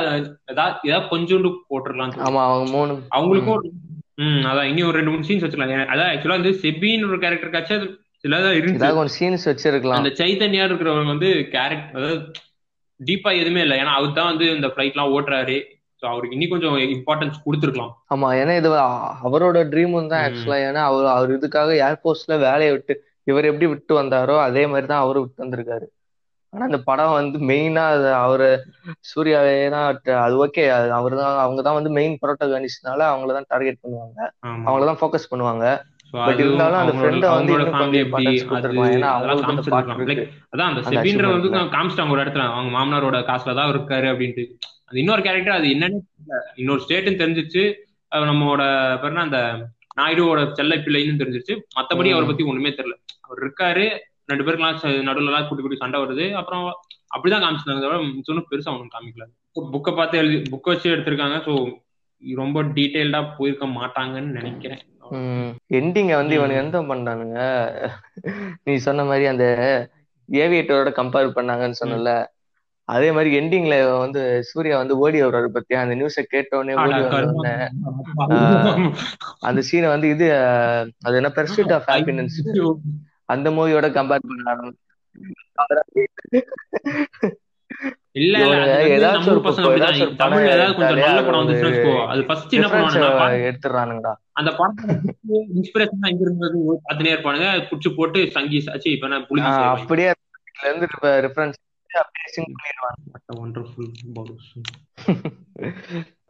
ஏதாவது ஏதாவது கொஞ்சோண்டு தோணுது ஆமா அவங்க மூணு. அவங்களுக்கும் ம். ஒரு- ம். அதான் இனி ஒரு ரெண்டு மூணு சீன்ஸ் வச்சுக்கலாம் ஏன் அதான் ஆக்சுவலா வந்து செபின்னு ஒரு கேரக்டர் காச்சும் அது சிலதான் இருந்துச்சு. கொஞ்சம் சீன்ஸ் வச்சிருக்கலாம். அந்த சைத்தன்யா இருக்கிறவங்க வந்து கேரக்டர் அதாவது டீப்பா எதுவுமே இல்லை. ஏன்னா அவர் தான் வந்து இந்த ஃபிளைட்லாம் ஓட்டுறாரு. ஸோ அவருக்கு இன்னி கொஞ்சம் இம்பார்ட்டன்ஸ் கொடுத்துருக்கலாம். ஆமா ஏன்னா இது அவரோட ட்ரீமும் தான். ஆக்சுவலா ஏன்னா அவர் அவர் இதுக்காக ஏர்போர்ட்ஸ்ல வேலையை விட்டு இவர் எப்படி விட்டு வந்தாரோ அதே மாதிரி தான் அவரும் விட்டு வந்திருக்காரு. ஆனா அந்த படம் வந்து மெயினா அவரு சூர்யாவே தான் அது ஓகே அவர் தான் அவங்க தான் வந்து மெயின் ப்ரோட்டகனிஸ்ட்னால அவங்கள தான் டார்கெட் பண்ணுவாங்க. ஆமா. அவங்கள தான் ஃபோக்கஸ் பண்ணுவாங்க. பட் இருந்தாலும் அந்த ஃப்ரெண்டை வந்து அவங்களோட ஃபேமிலி எப்படி அது அதெல்லாம் அந்த லைக் அதான் அந்த அந்த செபின்ற வந்து காமிச்சிட்டாங்க ஒரு இடத்துல. அவங்க மாமனாரோட காசுல தான் இருக்காரு அப்படின்ட்டு. அது இன்னொரு கேரக்டர் அது என்னன்னு. இன்னொரு ஸ்டேட்னு தெரிஞ்சிச்சு நம்மளோட பேர் என்ன, அந்த நாயுடுவோட செல்ல பிள்ளைன்னு தெரிஞ்சிச்சு மத்தபடி அவரை பத்தி ஒண்ணுமே தெரியல. அவர் இருக்காரு. ரெண்டு பேருக்குலாம் நடுவுல எல்லாம் குட்டி குட்டி சண்டை வருது. அப்புறம் அப்படிதான் காமிச்சிருந்தாங்க சொன்ன பெருசா ஒன்றும் காமிக்கல. புக்கை பார்த்து எழுதி புக்கை வச்சு எடுத்திருக்காங்க. ஸோ ரொம்ப டீட்டெயில்டா போயிருக்க மாட்டாங்கன்னு நினைக்கிறேன். எண்டிங்க வந்து. இவனுக்கு எந்த பண்றானுங்க? நீ சொன்ன மாதிரி அந்த ஏவியேட்டரோட கம்பேர் பண்ணாங்கன்னு சொன்னல அதே மாதிரி எண்டிங்ல வந்து சூர்யா வந்து ஓடி வர்றாரு பத்தியா? அந்த நியூஸை கேட்டோடனே ஓடி அட வந்த உடனே கருமம். அந்த சீனை வந்து இது அது என்ன பெர்சூட் ஆஃப் ஹாப்பினஸ். அந்த மூவியோட கம்பேர் பண்ணாங்க இல்ல இல்ல ஏதாச்சும் நம்ம ஒரு பசங்க தமிழ்ல ஏதாவது கொஞ்சம் நல்ல அது படம் வந்துச்சுன்னு அது ஃபர்ஸ்ட் என்ன டிஃபரன்ஸ் பண்ணுவானுங்கன்னா பா- எடுத்துடுறானுங்கடா. அந்த படத்தை இன்ஸ்பிரேஷன் எங்க இருந்தது பார்த்துனே இருப்பானுங்க. புடிச்சு போட்டு சங்கி சாச்சு இப்ப நான் செய்வாங்க அப்படியே இருந்து ரெஃபரன்ஸ் அப்படியே சிங்க் பண்ணிடுவாங்க வண்டர்ஃபுல்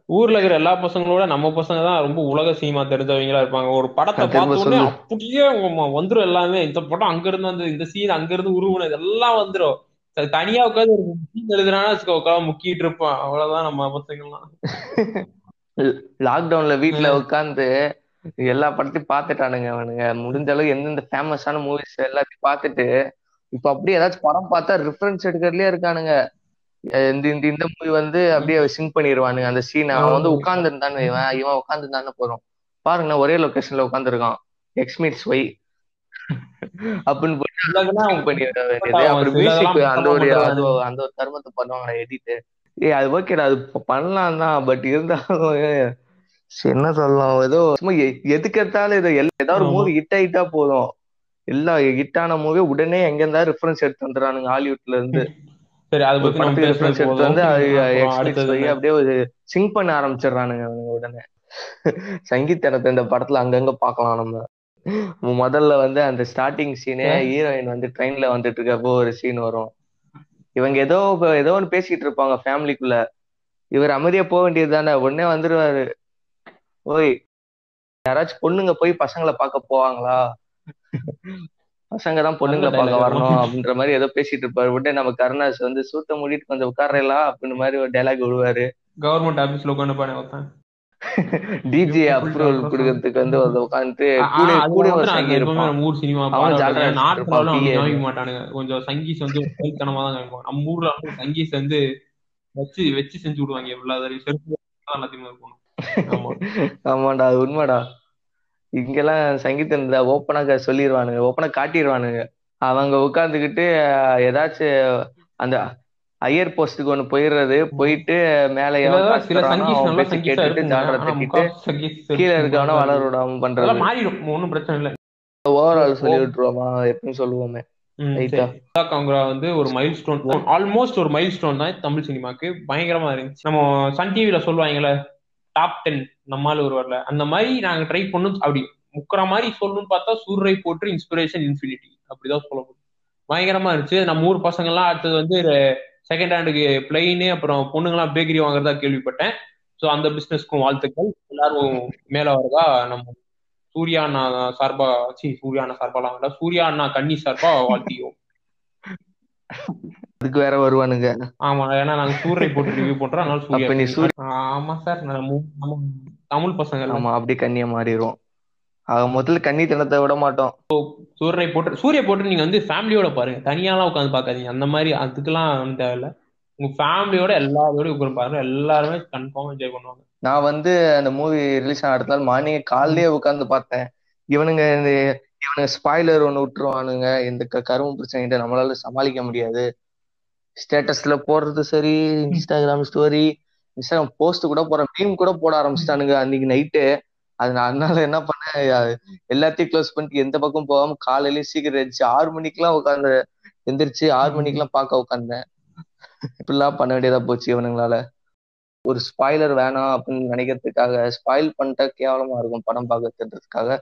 ஊர்ல இருக்கிற எல்லா பசங்களோட நம்ம பசங்க தான் ரொம்ப உலக சினிமா தெரிஞ்சவங்களா இருப்பாங்க. ஒரு படத்தை பார்த்த. அப்படியே வந்துரும் எல்லாமே. இந்த படம் அங்க இருந்து வந்து இந்த சீன் அங்க இருந்து உருவனது எல்லாம் வந்துரும். தனியா உட்காந்து ஒரு சீன் எழுதுனானா உட்காந்து முக்கிட்டு இருப்பான். அவ்வளவுதான் நம்ம பசங்கள்லாம் லாக்டவுன்ல வீட்ல. உட்காந்து எல்லா படத்தையும் பார்த்துட்டானுங்க அவனுங்க. முடிஞ்ச அளவு எந்தெந்த ஃபேமஸான மூவிஸ் எல்லாத்தையும் பார்த்துட்டு இப்ப அப்படியே ஏதாச்சும் படம் பார்த்தா ரெஃபரன்ஸ் எடுக்கிறதுலயே இருக்கானுங்க. இந்த இந்த இந்த மூவி வந்து அப்படியே சிங்க் பண்ணிடுவானுங்க அந்த சீன் அவன் வந்து உட்கார்ந்து இருந்தான்னு இவன் இவன் உட்கார்ந்து இருந்தான்னு போதும் பாருங்க ஒரே லொகேஷன்ல உட்காந்துருக்கான் எக்ஸ் மீட்ஸ் ஒய் [LAUGHS] அப்படின்னு அந்த ஒரு அந்த ஒரு தருமத்தை பண்ணுவாங்க எடிட் ஏய் அது ஓகேடா அது பண்ணலாம் தான். பட் இருந்தாலும் என்ன சொல்லலாம்? ஏதோ சும்மா எதுக்கு எடுத்தாலும் எல்லா- ஏதாவது ஒரு. மூவி ஹிட் ஆயிட்டா போதும். எல்லா ஹிட்டான மூவி உடனே எங்க இருந்தா ரெஃபரன்ஸ் எடுத்து வந்துடுறானுங்க ஹாலிவுட்ல இருந்து. சரி அதை பத்தி ரெஃபரன்ஸ் எடுத்து வந்து அப்படியே ஒரு சிங்க் பண்ண ஆரம்பிச்சிடுறானுங்க உடனே. சங்கீதத்தை இந்த படத்துல அங்கங்க பார்க்கலாம் நம்ம. முதல்ல வந்து அந்த ஸ்டார்டிங் சீனே ஹீரோயின் வந்து ட்ரெயின்ல வந்துட்டு இருக்கப்போ ஒரு சீன் வரும். இவங்க ஏதோ ஏதோ ஒன்று பேசிட்டு இருப்பாங்க ஃபேமிலிக்குள்ள இவர் அமைதியா போக வேண்டியது தானே. உடனே வந்துருவாரு. ஓய் யாராச்சும் பொண்ணுங்க போய் பசங்களை பார்க்க போவாங்களா? பசங்க தான் பொண்ணுங்களை பார்க்க வரணும் அப்படின்ற மாதிரி ஏதோ பேசிட்டு இருப்பாரு. உடனே நம்ம கருணாஸ் வந்து சூத்த மூடிட்டு கொஞ்சம் உட்காரலா? அப்படின்னு மாதிரி ஒரு டைலாக் விடுவாரு. கவர்மெண்ட் ஆபீஸ்ல உட்காந்து பானே ஒருத்தன் [LAUGHS] டிஜே அப்ரூவல் கொடுக்கறதுக்கு வந்து உட்காந்துட்டு ஆ, கூட கூட ஒரு சங்கி இருப்பான். ஊர் சினிமா. காமிக்க மாட்டானுங்க. கொஞ்சம் சங்கீஸ் வந்து கைத்தனமா தான் காமிப்பாங்க நம்ம ஊர்ல வந்து சங்கீஸ் வந்து வச்சு வச்சு செஞ்சு விடுவாங்க. எல்லாத்தையும் செருப்பு எல்லாத்தையுமே இருக்கும். ஆமா. [LAUGHS] ஆமாடா அது உண்மைடா. இங்கெல்லாம் சங்கீதம் இந்த ஓப்பனா சொல்லிடுவானுங்க ஓப்பனா காட்டிடுவானுங்க அவங்க உட்காந்துக்கிட்டு ஏதாச்சும் அந்த ஹையர் போஸ்ட்டுக்கு ஒண்ணு போயிடுறது போயிட்டு மேல கேட்டுட்டு ஜாலரா தட்டிட்டு கீழே இருக்கவன வளர விடாம பண்றது. ஒன்றும் பிரச்சனை இல்லை. ஓவரால் சொல்லி விட்டுருவோமா? எப்பயும் சொல்லுவோமே. காங்கரா வந்து ஒரு மைல் ஸ்டோன் ஆல்மோஸ்ட் ஒரு மைல் ஸ்டோன் தான் தமிழ் சினிமாக்கு. பயங்கரமா இருந்துச்சு. நம்ம சன் டிவில சொல்லுவாங்கல்ல டாப் டென் நம்மால ஒரு வரல. அந்த மாதிரி நாங்க ட்ரை பண்ணோம். அப்படி முக்கிற மாதிரி சொல்லணும்னு பார்த்தா சூர்ரை போட்டு இன்ஸ்பிரேஷன் இன்ஃபினிட்டி அப்படிதான் சொல்ல முடியும் பயங்கரமா இருந்துச்சு. நம்ம ஊர் பசங்க எல்லாம் அடுத்தது வந்து செகண்ட் ஹேண்டுக்கு பிளெயின் அப்புறம் பொண்ணுங்களாம் பேக்கரி வாங்குறதா கேள்விப்பட்டேன். ஸோ அந்த பிசினஸ்க்கும் வாழ்த்துக்கள். எல்லாரும் மேல வரதா? நம்ம சூர்யா அண்ணா சார்பா சி சூர்யா அண்ணா சார்பாலாம் வேண்டாம் சூர்யா அண்ணா கன்னி சார்பா வாழ்த்தியோம் அதுக்கு வேற வருவானுங்க. ஆமா ஏன்னா நாங்க சூர்ரை போட்டு ரிவ்யூ பண்றோம். அதனால சூர்யா சூர்யா ஆமா சார் நம்ம தமிழ் பசங்க. ஆமா அப்படியே கண்ணியா மாறிடுவோம் ஆக முதல்ல கன்னித்தனத்தை விட மாட்டோம். சூர்ரை போட்டு சூர்யா போட்டு நீங்க வந்து ஃபேமிலியோட பாருங்க. தனியாலாம் உட்காந்து பார்க்காதீங்க. அந்த மாதிரி அதுக்கெல்லாம் தேவையில்ல. உங்க ஃபேமிலியோட எல்லாரோடய உட்காந்து பாருங்க. எல்லாருமே கன்ஃபார்ம் என்ஜாய் பண்ணுவாங்க. நான் வந்து அந்த மூவி ரிலீஸ் ஆன அடுத்த நாள் மார்னிங் காலையிலேயே உட்காந்து பார்த்தேன். இவனுங்க இந்த இவனுங்க ஸ்பாய்லர் ஒன்று விட்டுருவானுங்க. இந்த கரும்பு பிரச்சனைகிட்ட நம்மளால சமாளிக்க முடியாது. ஸ்டேட்டஸ்ல போடுறது சரி இன்ஸ்டாகிராம் ஸ்டோரி இன்ஸ்டாகிராம் போஸ்ட் கூட போற மீம் கூட போட ஆரம்பிச்சிட்டானுங்க அன்னைக்கு நைட்டு அது நான் அதனால என்ன பண்ணேன் எல்லாத்தையும் க்ளோஸ் பண்ணிட்டு எந்த பக்கம் போகாம காலையிலயும் சீக்கிரம் எழுந்துச்சு ஆறு மணிக்கெல்லாம் உட்காந்து எந்திரிச்சு ஆறு மணிக்கெல்லாம் பார்க்க உட்காந்தேன் இப்படிலாம் பண்ண வேண்டியதா போச்சு இவனுங்களால. ஒரு ஸ்பாய்லர் வேணாம் அப்படின்னு நினைக்கிறதுக்காக ஸ்பாயில் பண்ணிட்டா கேவலமா இருக்கும் படம் பார்க்கறதுக்காக.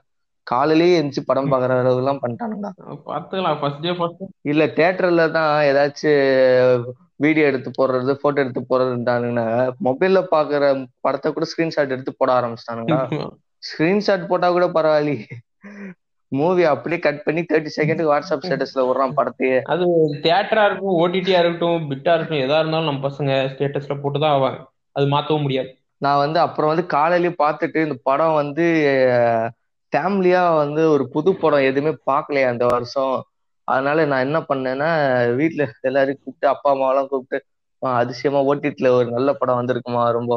காலையிலேயே எந்திரிச்சு படம் பாக்குற அளவு எல்லாம் பார்த்துக்கலாம் ஃபர்ஸ்ட் டே ஃபர்ஸ்ட் இல்ல தியேட்டர்ல தான் ஏதாச்சும் வீடியோ எடுத்து போடுறது போட்டோ எடுத்து போடுறதுட்டானுங்கன்னா மொபைல்ல பாக்குற படத்தை கூட ஸ்கிரீன்ஷாட் எடுத்து போட ஆரம்பிச்சிட்டானுங்களா [LAUGHS] ஸ்கிரீன்ஷாட் போட்டா கூட பரவாயில்லையே. மூவி அப்படியே கட் பண்ணி தேர்ட்டி செகண்டுக்கு வாட்ஸ்அப் ஸ்டேட்டஸ்ல விடுறான் படத்தையே. அது தியேட்டரா இருக்கும் ஓடிடியா இருக்கட்டும் பிட்டா இருக்கட்டும் எதா இருந்தாலும் நம்ம பசங்க ஸ்டேட்டஸ்ல போட்டு தான் ஆவாங்க. அது மாத்தவும் முடியாது. நான் வந்து அப்புறம் வந்து காலையிலேயே பார்த்துட்டு இந்த படம் வந்து ஃபேமிலியா வந்து ஒரு புது படம் எதுவுமே பார்க்கலையா அந்த வருஷம். அதனால நான் என்ன பண்ணேன்னா வீட்டுல எல்லாரையும் கூப்பிட்டு அப்பா அம்மாவெல்லாம் கூப்பிட்டு "ஆ, அதிசயமா ஓடிடில ஒரு நல்ல படம் வந்திருக்குமா ரொம்ப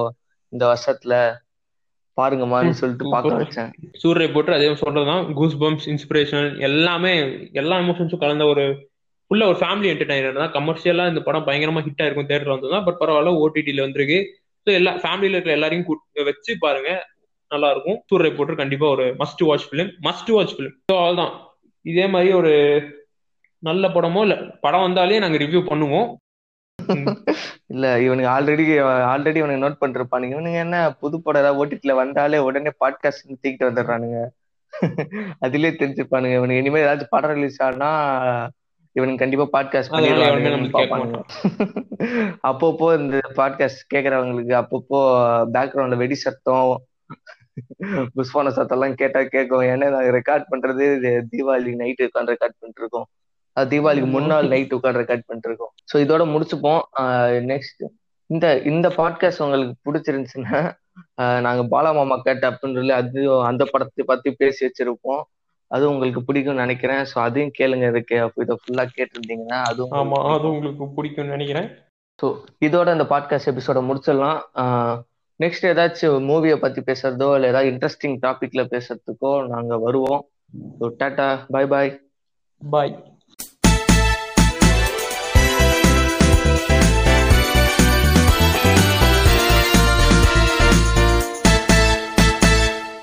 இந்த வருஷத்துல? பாருங்கம்மான்னு சொல்லிட்டு பார்க்க வச்சேன். சூரிய போட்டு அதே சொல்றதுதான் கூஸ் பம்ப்ஸ் இன்ஸ்பிரேஷனல் எல்லாமே எல்லா எமோஷன்ஸும் கலந்த ஒரு ஃபுல்லா ஒரு ஃபேமிலி என்டர்டைனர் தான். கமர்ஷியலா இந்த படம் பயங்கரமா ஹிட் ஆயிருக்கும் தேட்டர்ல வந்ததுதான் பட் பரவாயில்ல ஓடிடில வந்திருக்கு. ஸோ எல்லா ஃபேமிலியில இருக்கிற எல்லாரையும் வச்சு பாருங்க. நல்லா இருக்கும். சூரிய போட்டு கண்டிப்பா ஒரு must watch film must watch film so அவ்வளவுதான். இதே மாதிரி ஒரு நல்ல படமோ இல்ல படம் வந்தாலே நாங்க ரிவ்யூ பண்ணுவோம். இல்ல இவனுக்கு ஆல்ரெடி ஆல்ரெடி இவனுக்கு நோட் பண்ணிருப்பானுங்க. இவனுங்க என்ன புது படம் ஏதாவது ஓடிடில வந்தாலே உடனே பாட்காஸ்ட் தூக்கிட்டு வந்துடுறானுங்க. அதுலயே தெரிஞ்சுப்பானுங்க. இவனுக்கு இனிமேல் ஏதாச்சும் படம் ரிலீஸ் ஆனா இவனுக்கு கண்டிப்பா பாட்காஸ்ட் மாட்டான் [LAUGHS] அப்பப்போ இந்த பாட்காஸ்ட் கேக்குறவங்களுக்கு அப்பப்போ பேக்ரவுண்ட்ல வெடி சத்தம் புஷ்பான சத்தம் எல்லாம் கேட்டா கேட்கும். ஏன்னா நாங்க ரெக்கார்ட் பண்றது தீபாவளி நைட் உட்காந்து ரெக்கார்ட் பண்ணிட்டு இருக்கோம். அது தீபாவளிக்கு முன்னாள் நைட் உட்காந்து ரெக்கார்ட் பண்ணிட்டு இருக்கோம் ஸோ இதோட முடிச்சுப்போம். நெக்ஸ்ட் இந்த இந்த பாட்காஸ்ட் உங்களுக்கு பிடிச்சிருந்துச்சுன்னா ஆஹ் நாங்க பாலா மாமா கேட்ட அப்படின்னு சொல்லி அது அந்த படத்தை பத்தி பேசி வச்சிருப்போம். அது உங்களுக்கு பிடிக்கும்னு நினைக்கிறேன். ஸோ அதையும் கேளுங்க இருக்கு இதை ஃபுல்லா கேட்டிருந்தீங்கன்னா அதுவும் ஆமா உங்களுக்கு அது உங்களுக்கு பிடிக்கும்னு நினைக்கிறேன். ஸோ இதோட இந்த பாட்காஸ்ட் எபிசோட முடிச்சிடலாம். நெக்ஸ்ட் ஏதாச்சும் மூவியை பத்தி பேசுறதோ இல்லை ஏதாவது இன்ட்ரெஸ்டிங் டாபிக்ல பேசுறதுக்கோ நாங்க வருவோம். So tata bye bye bye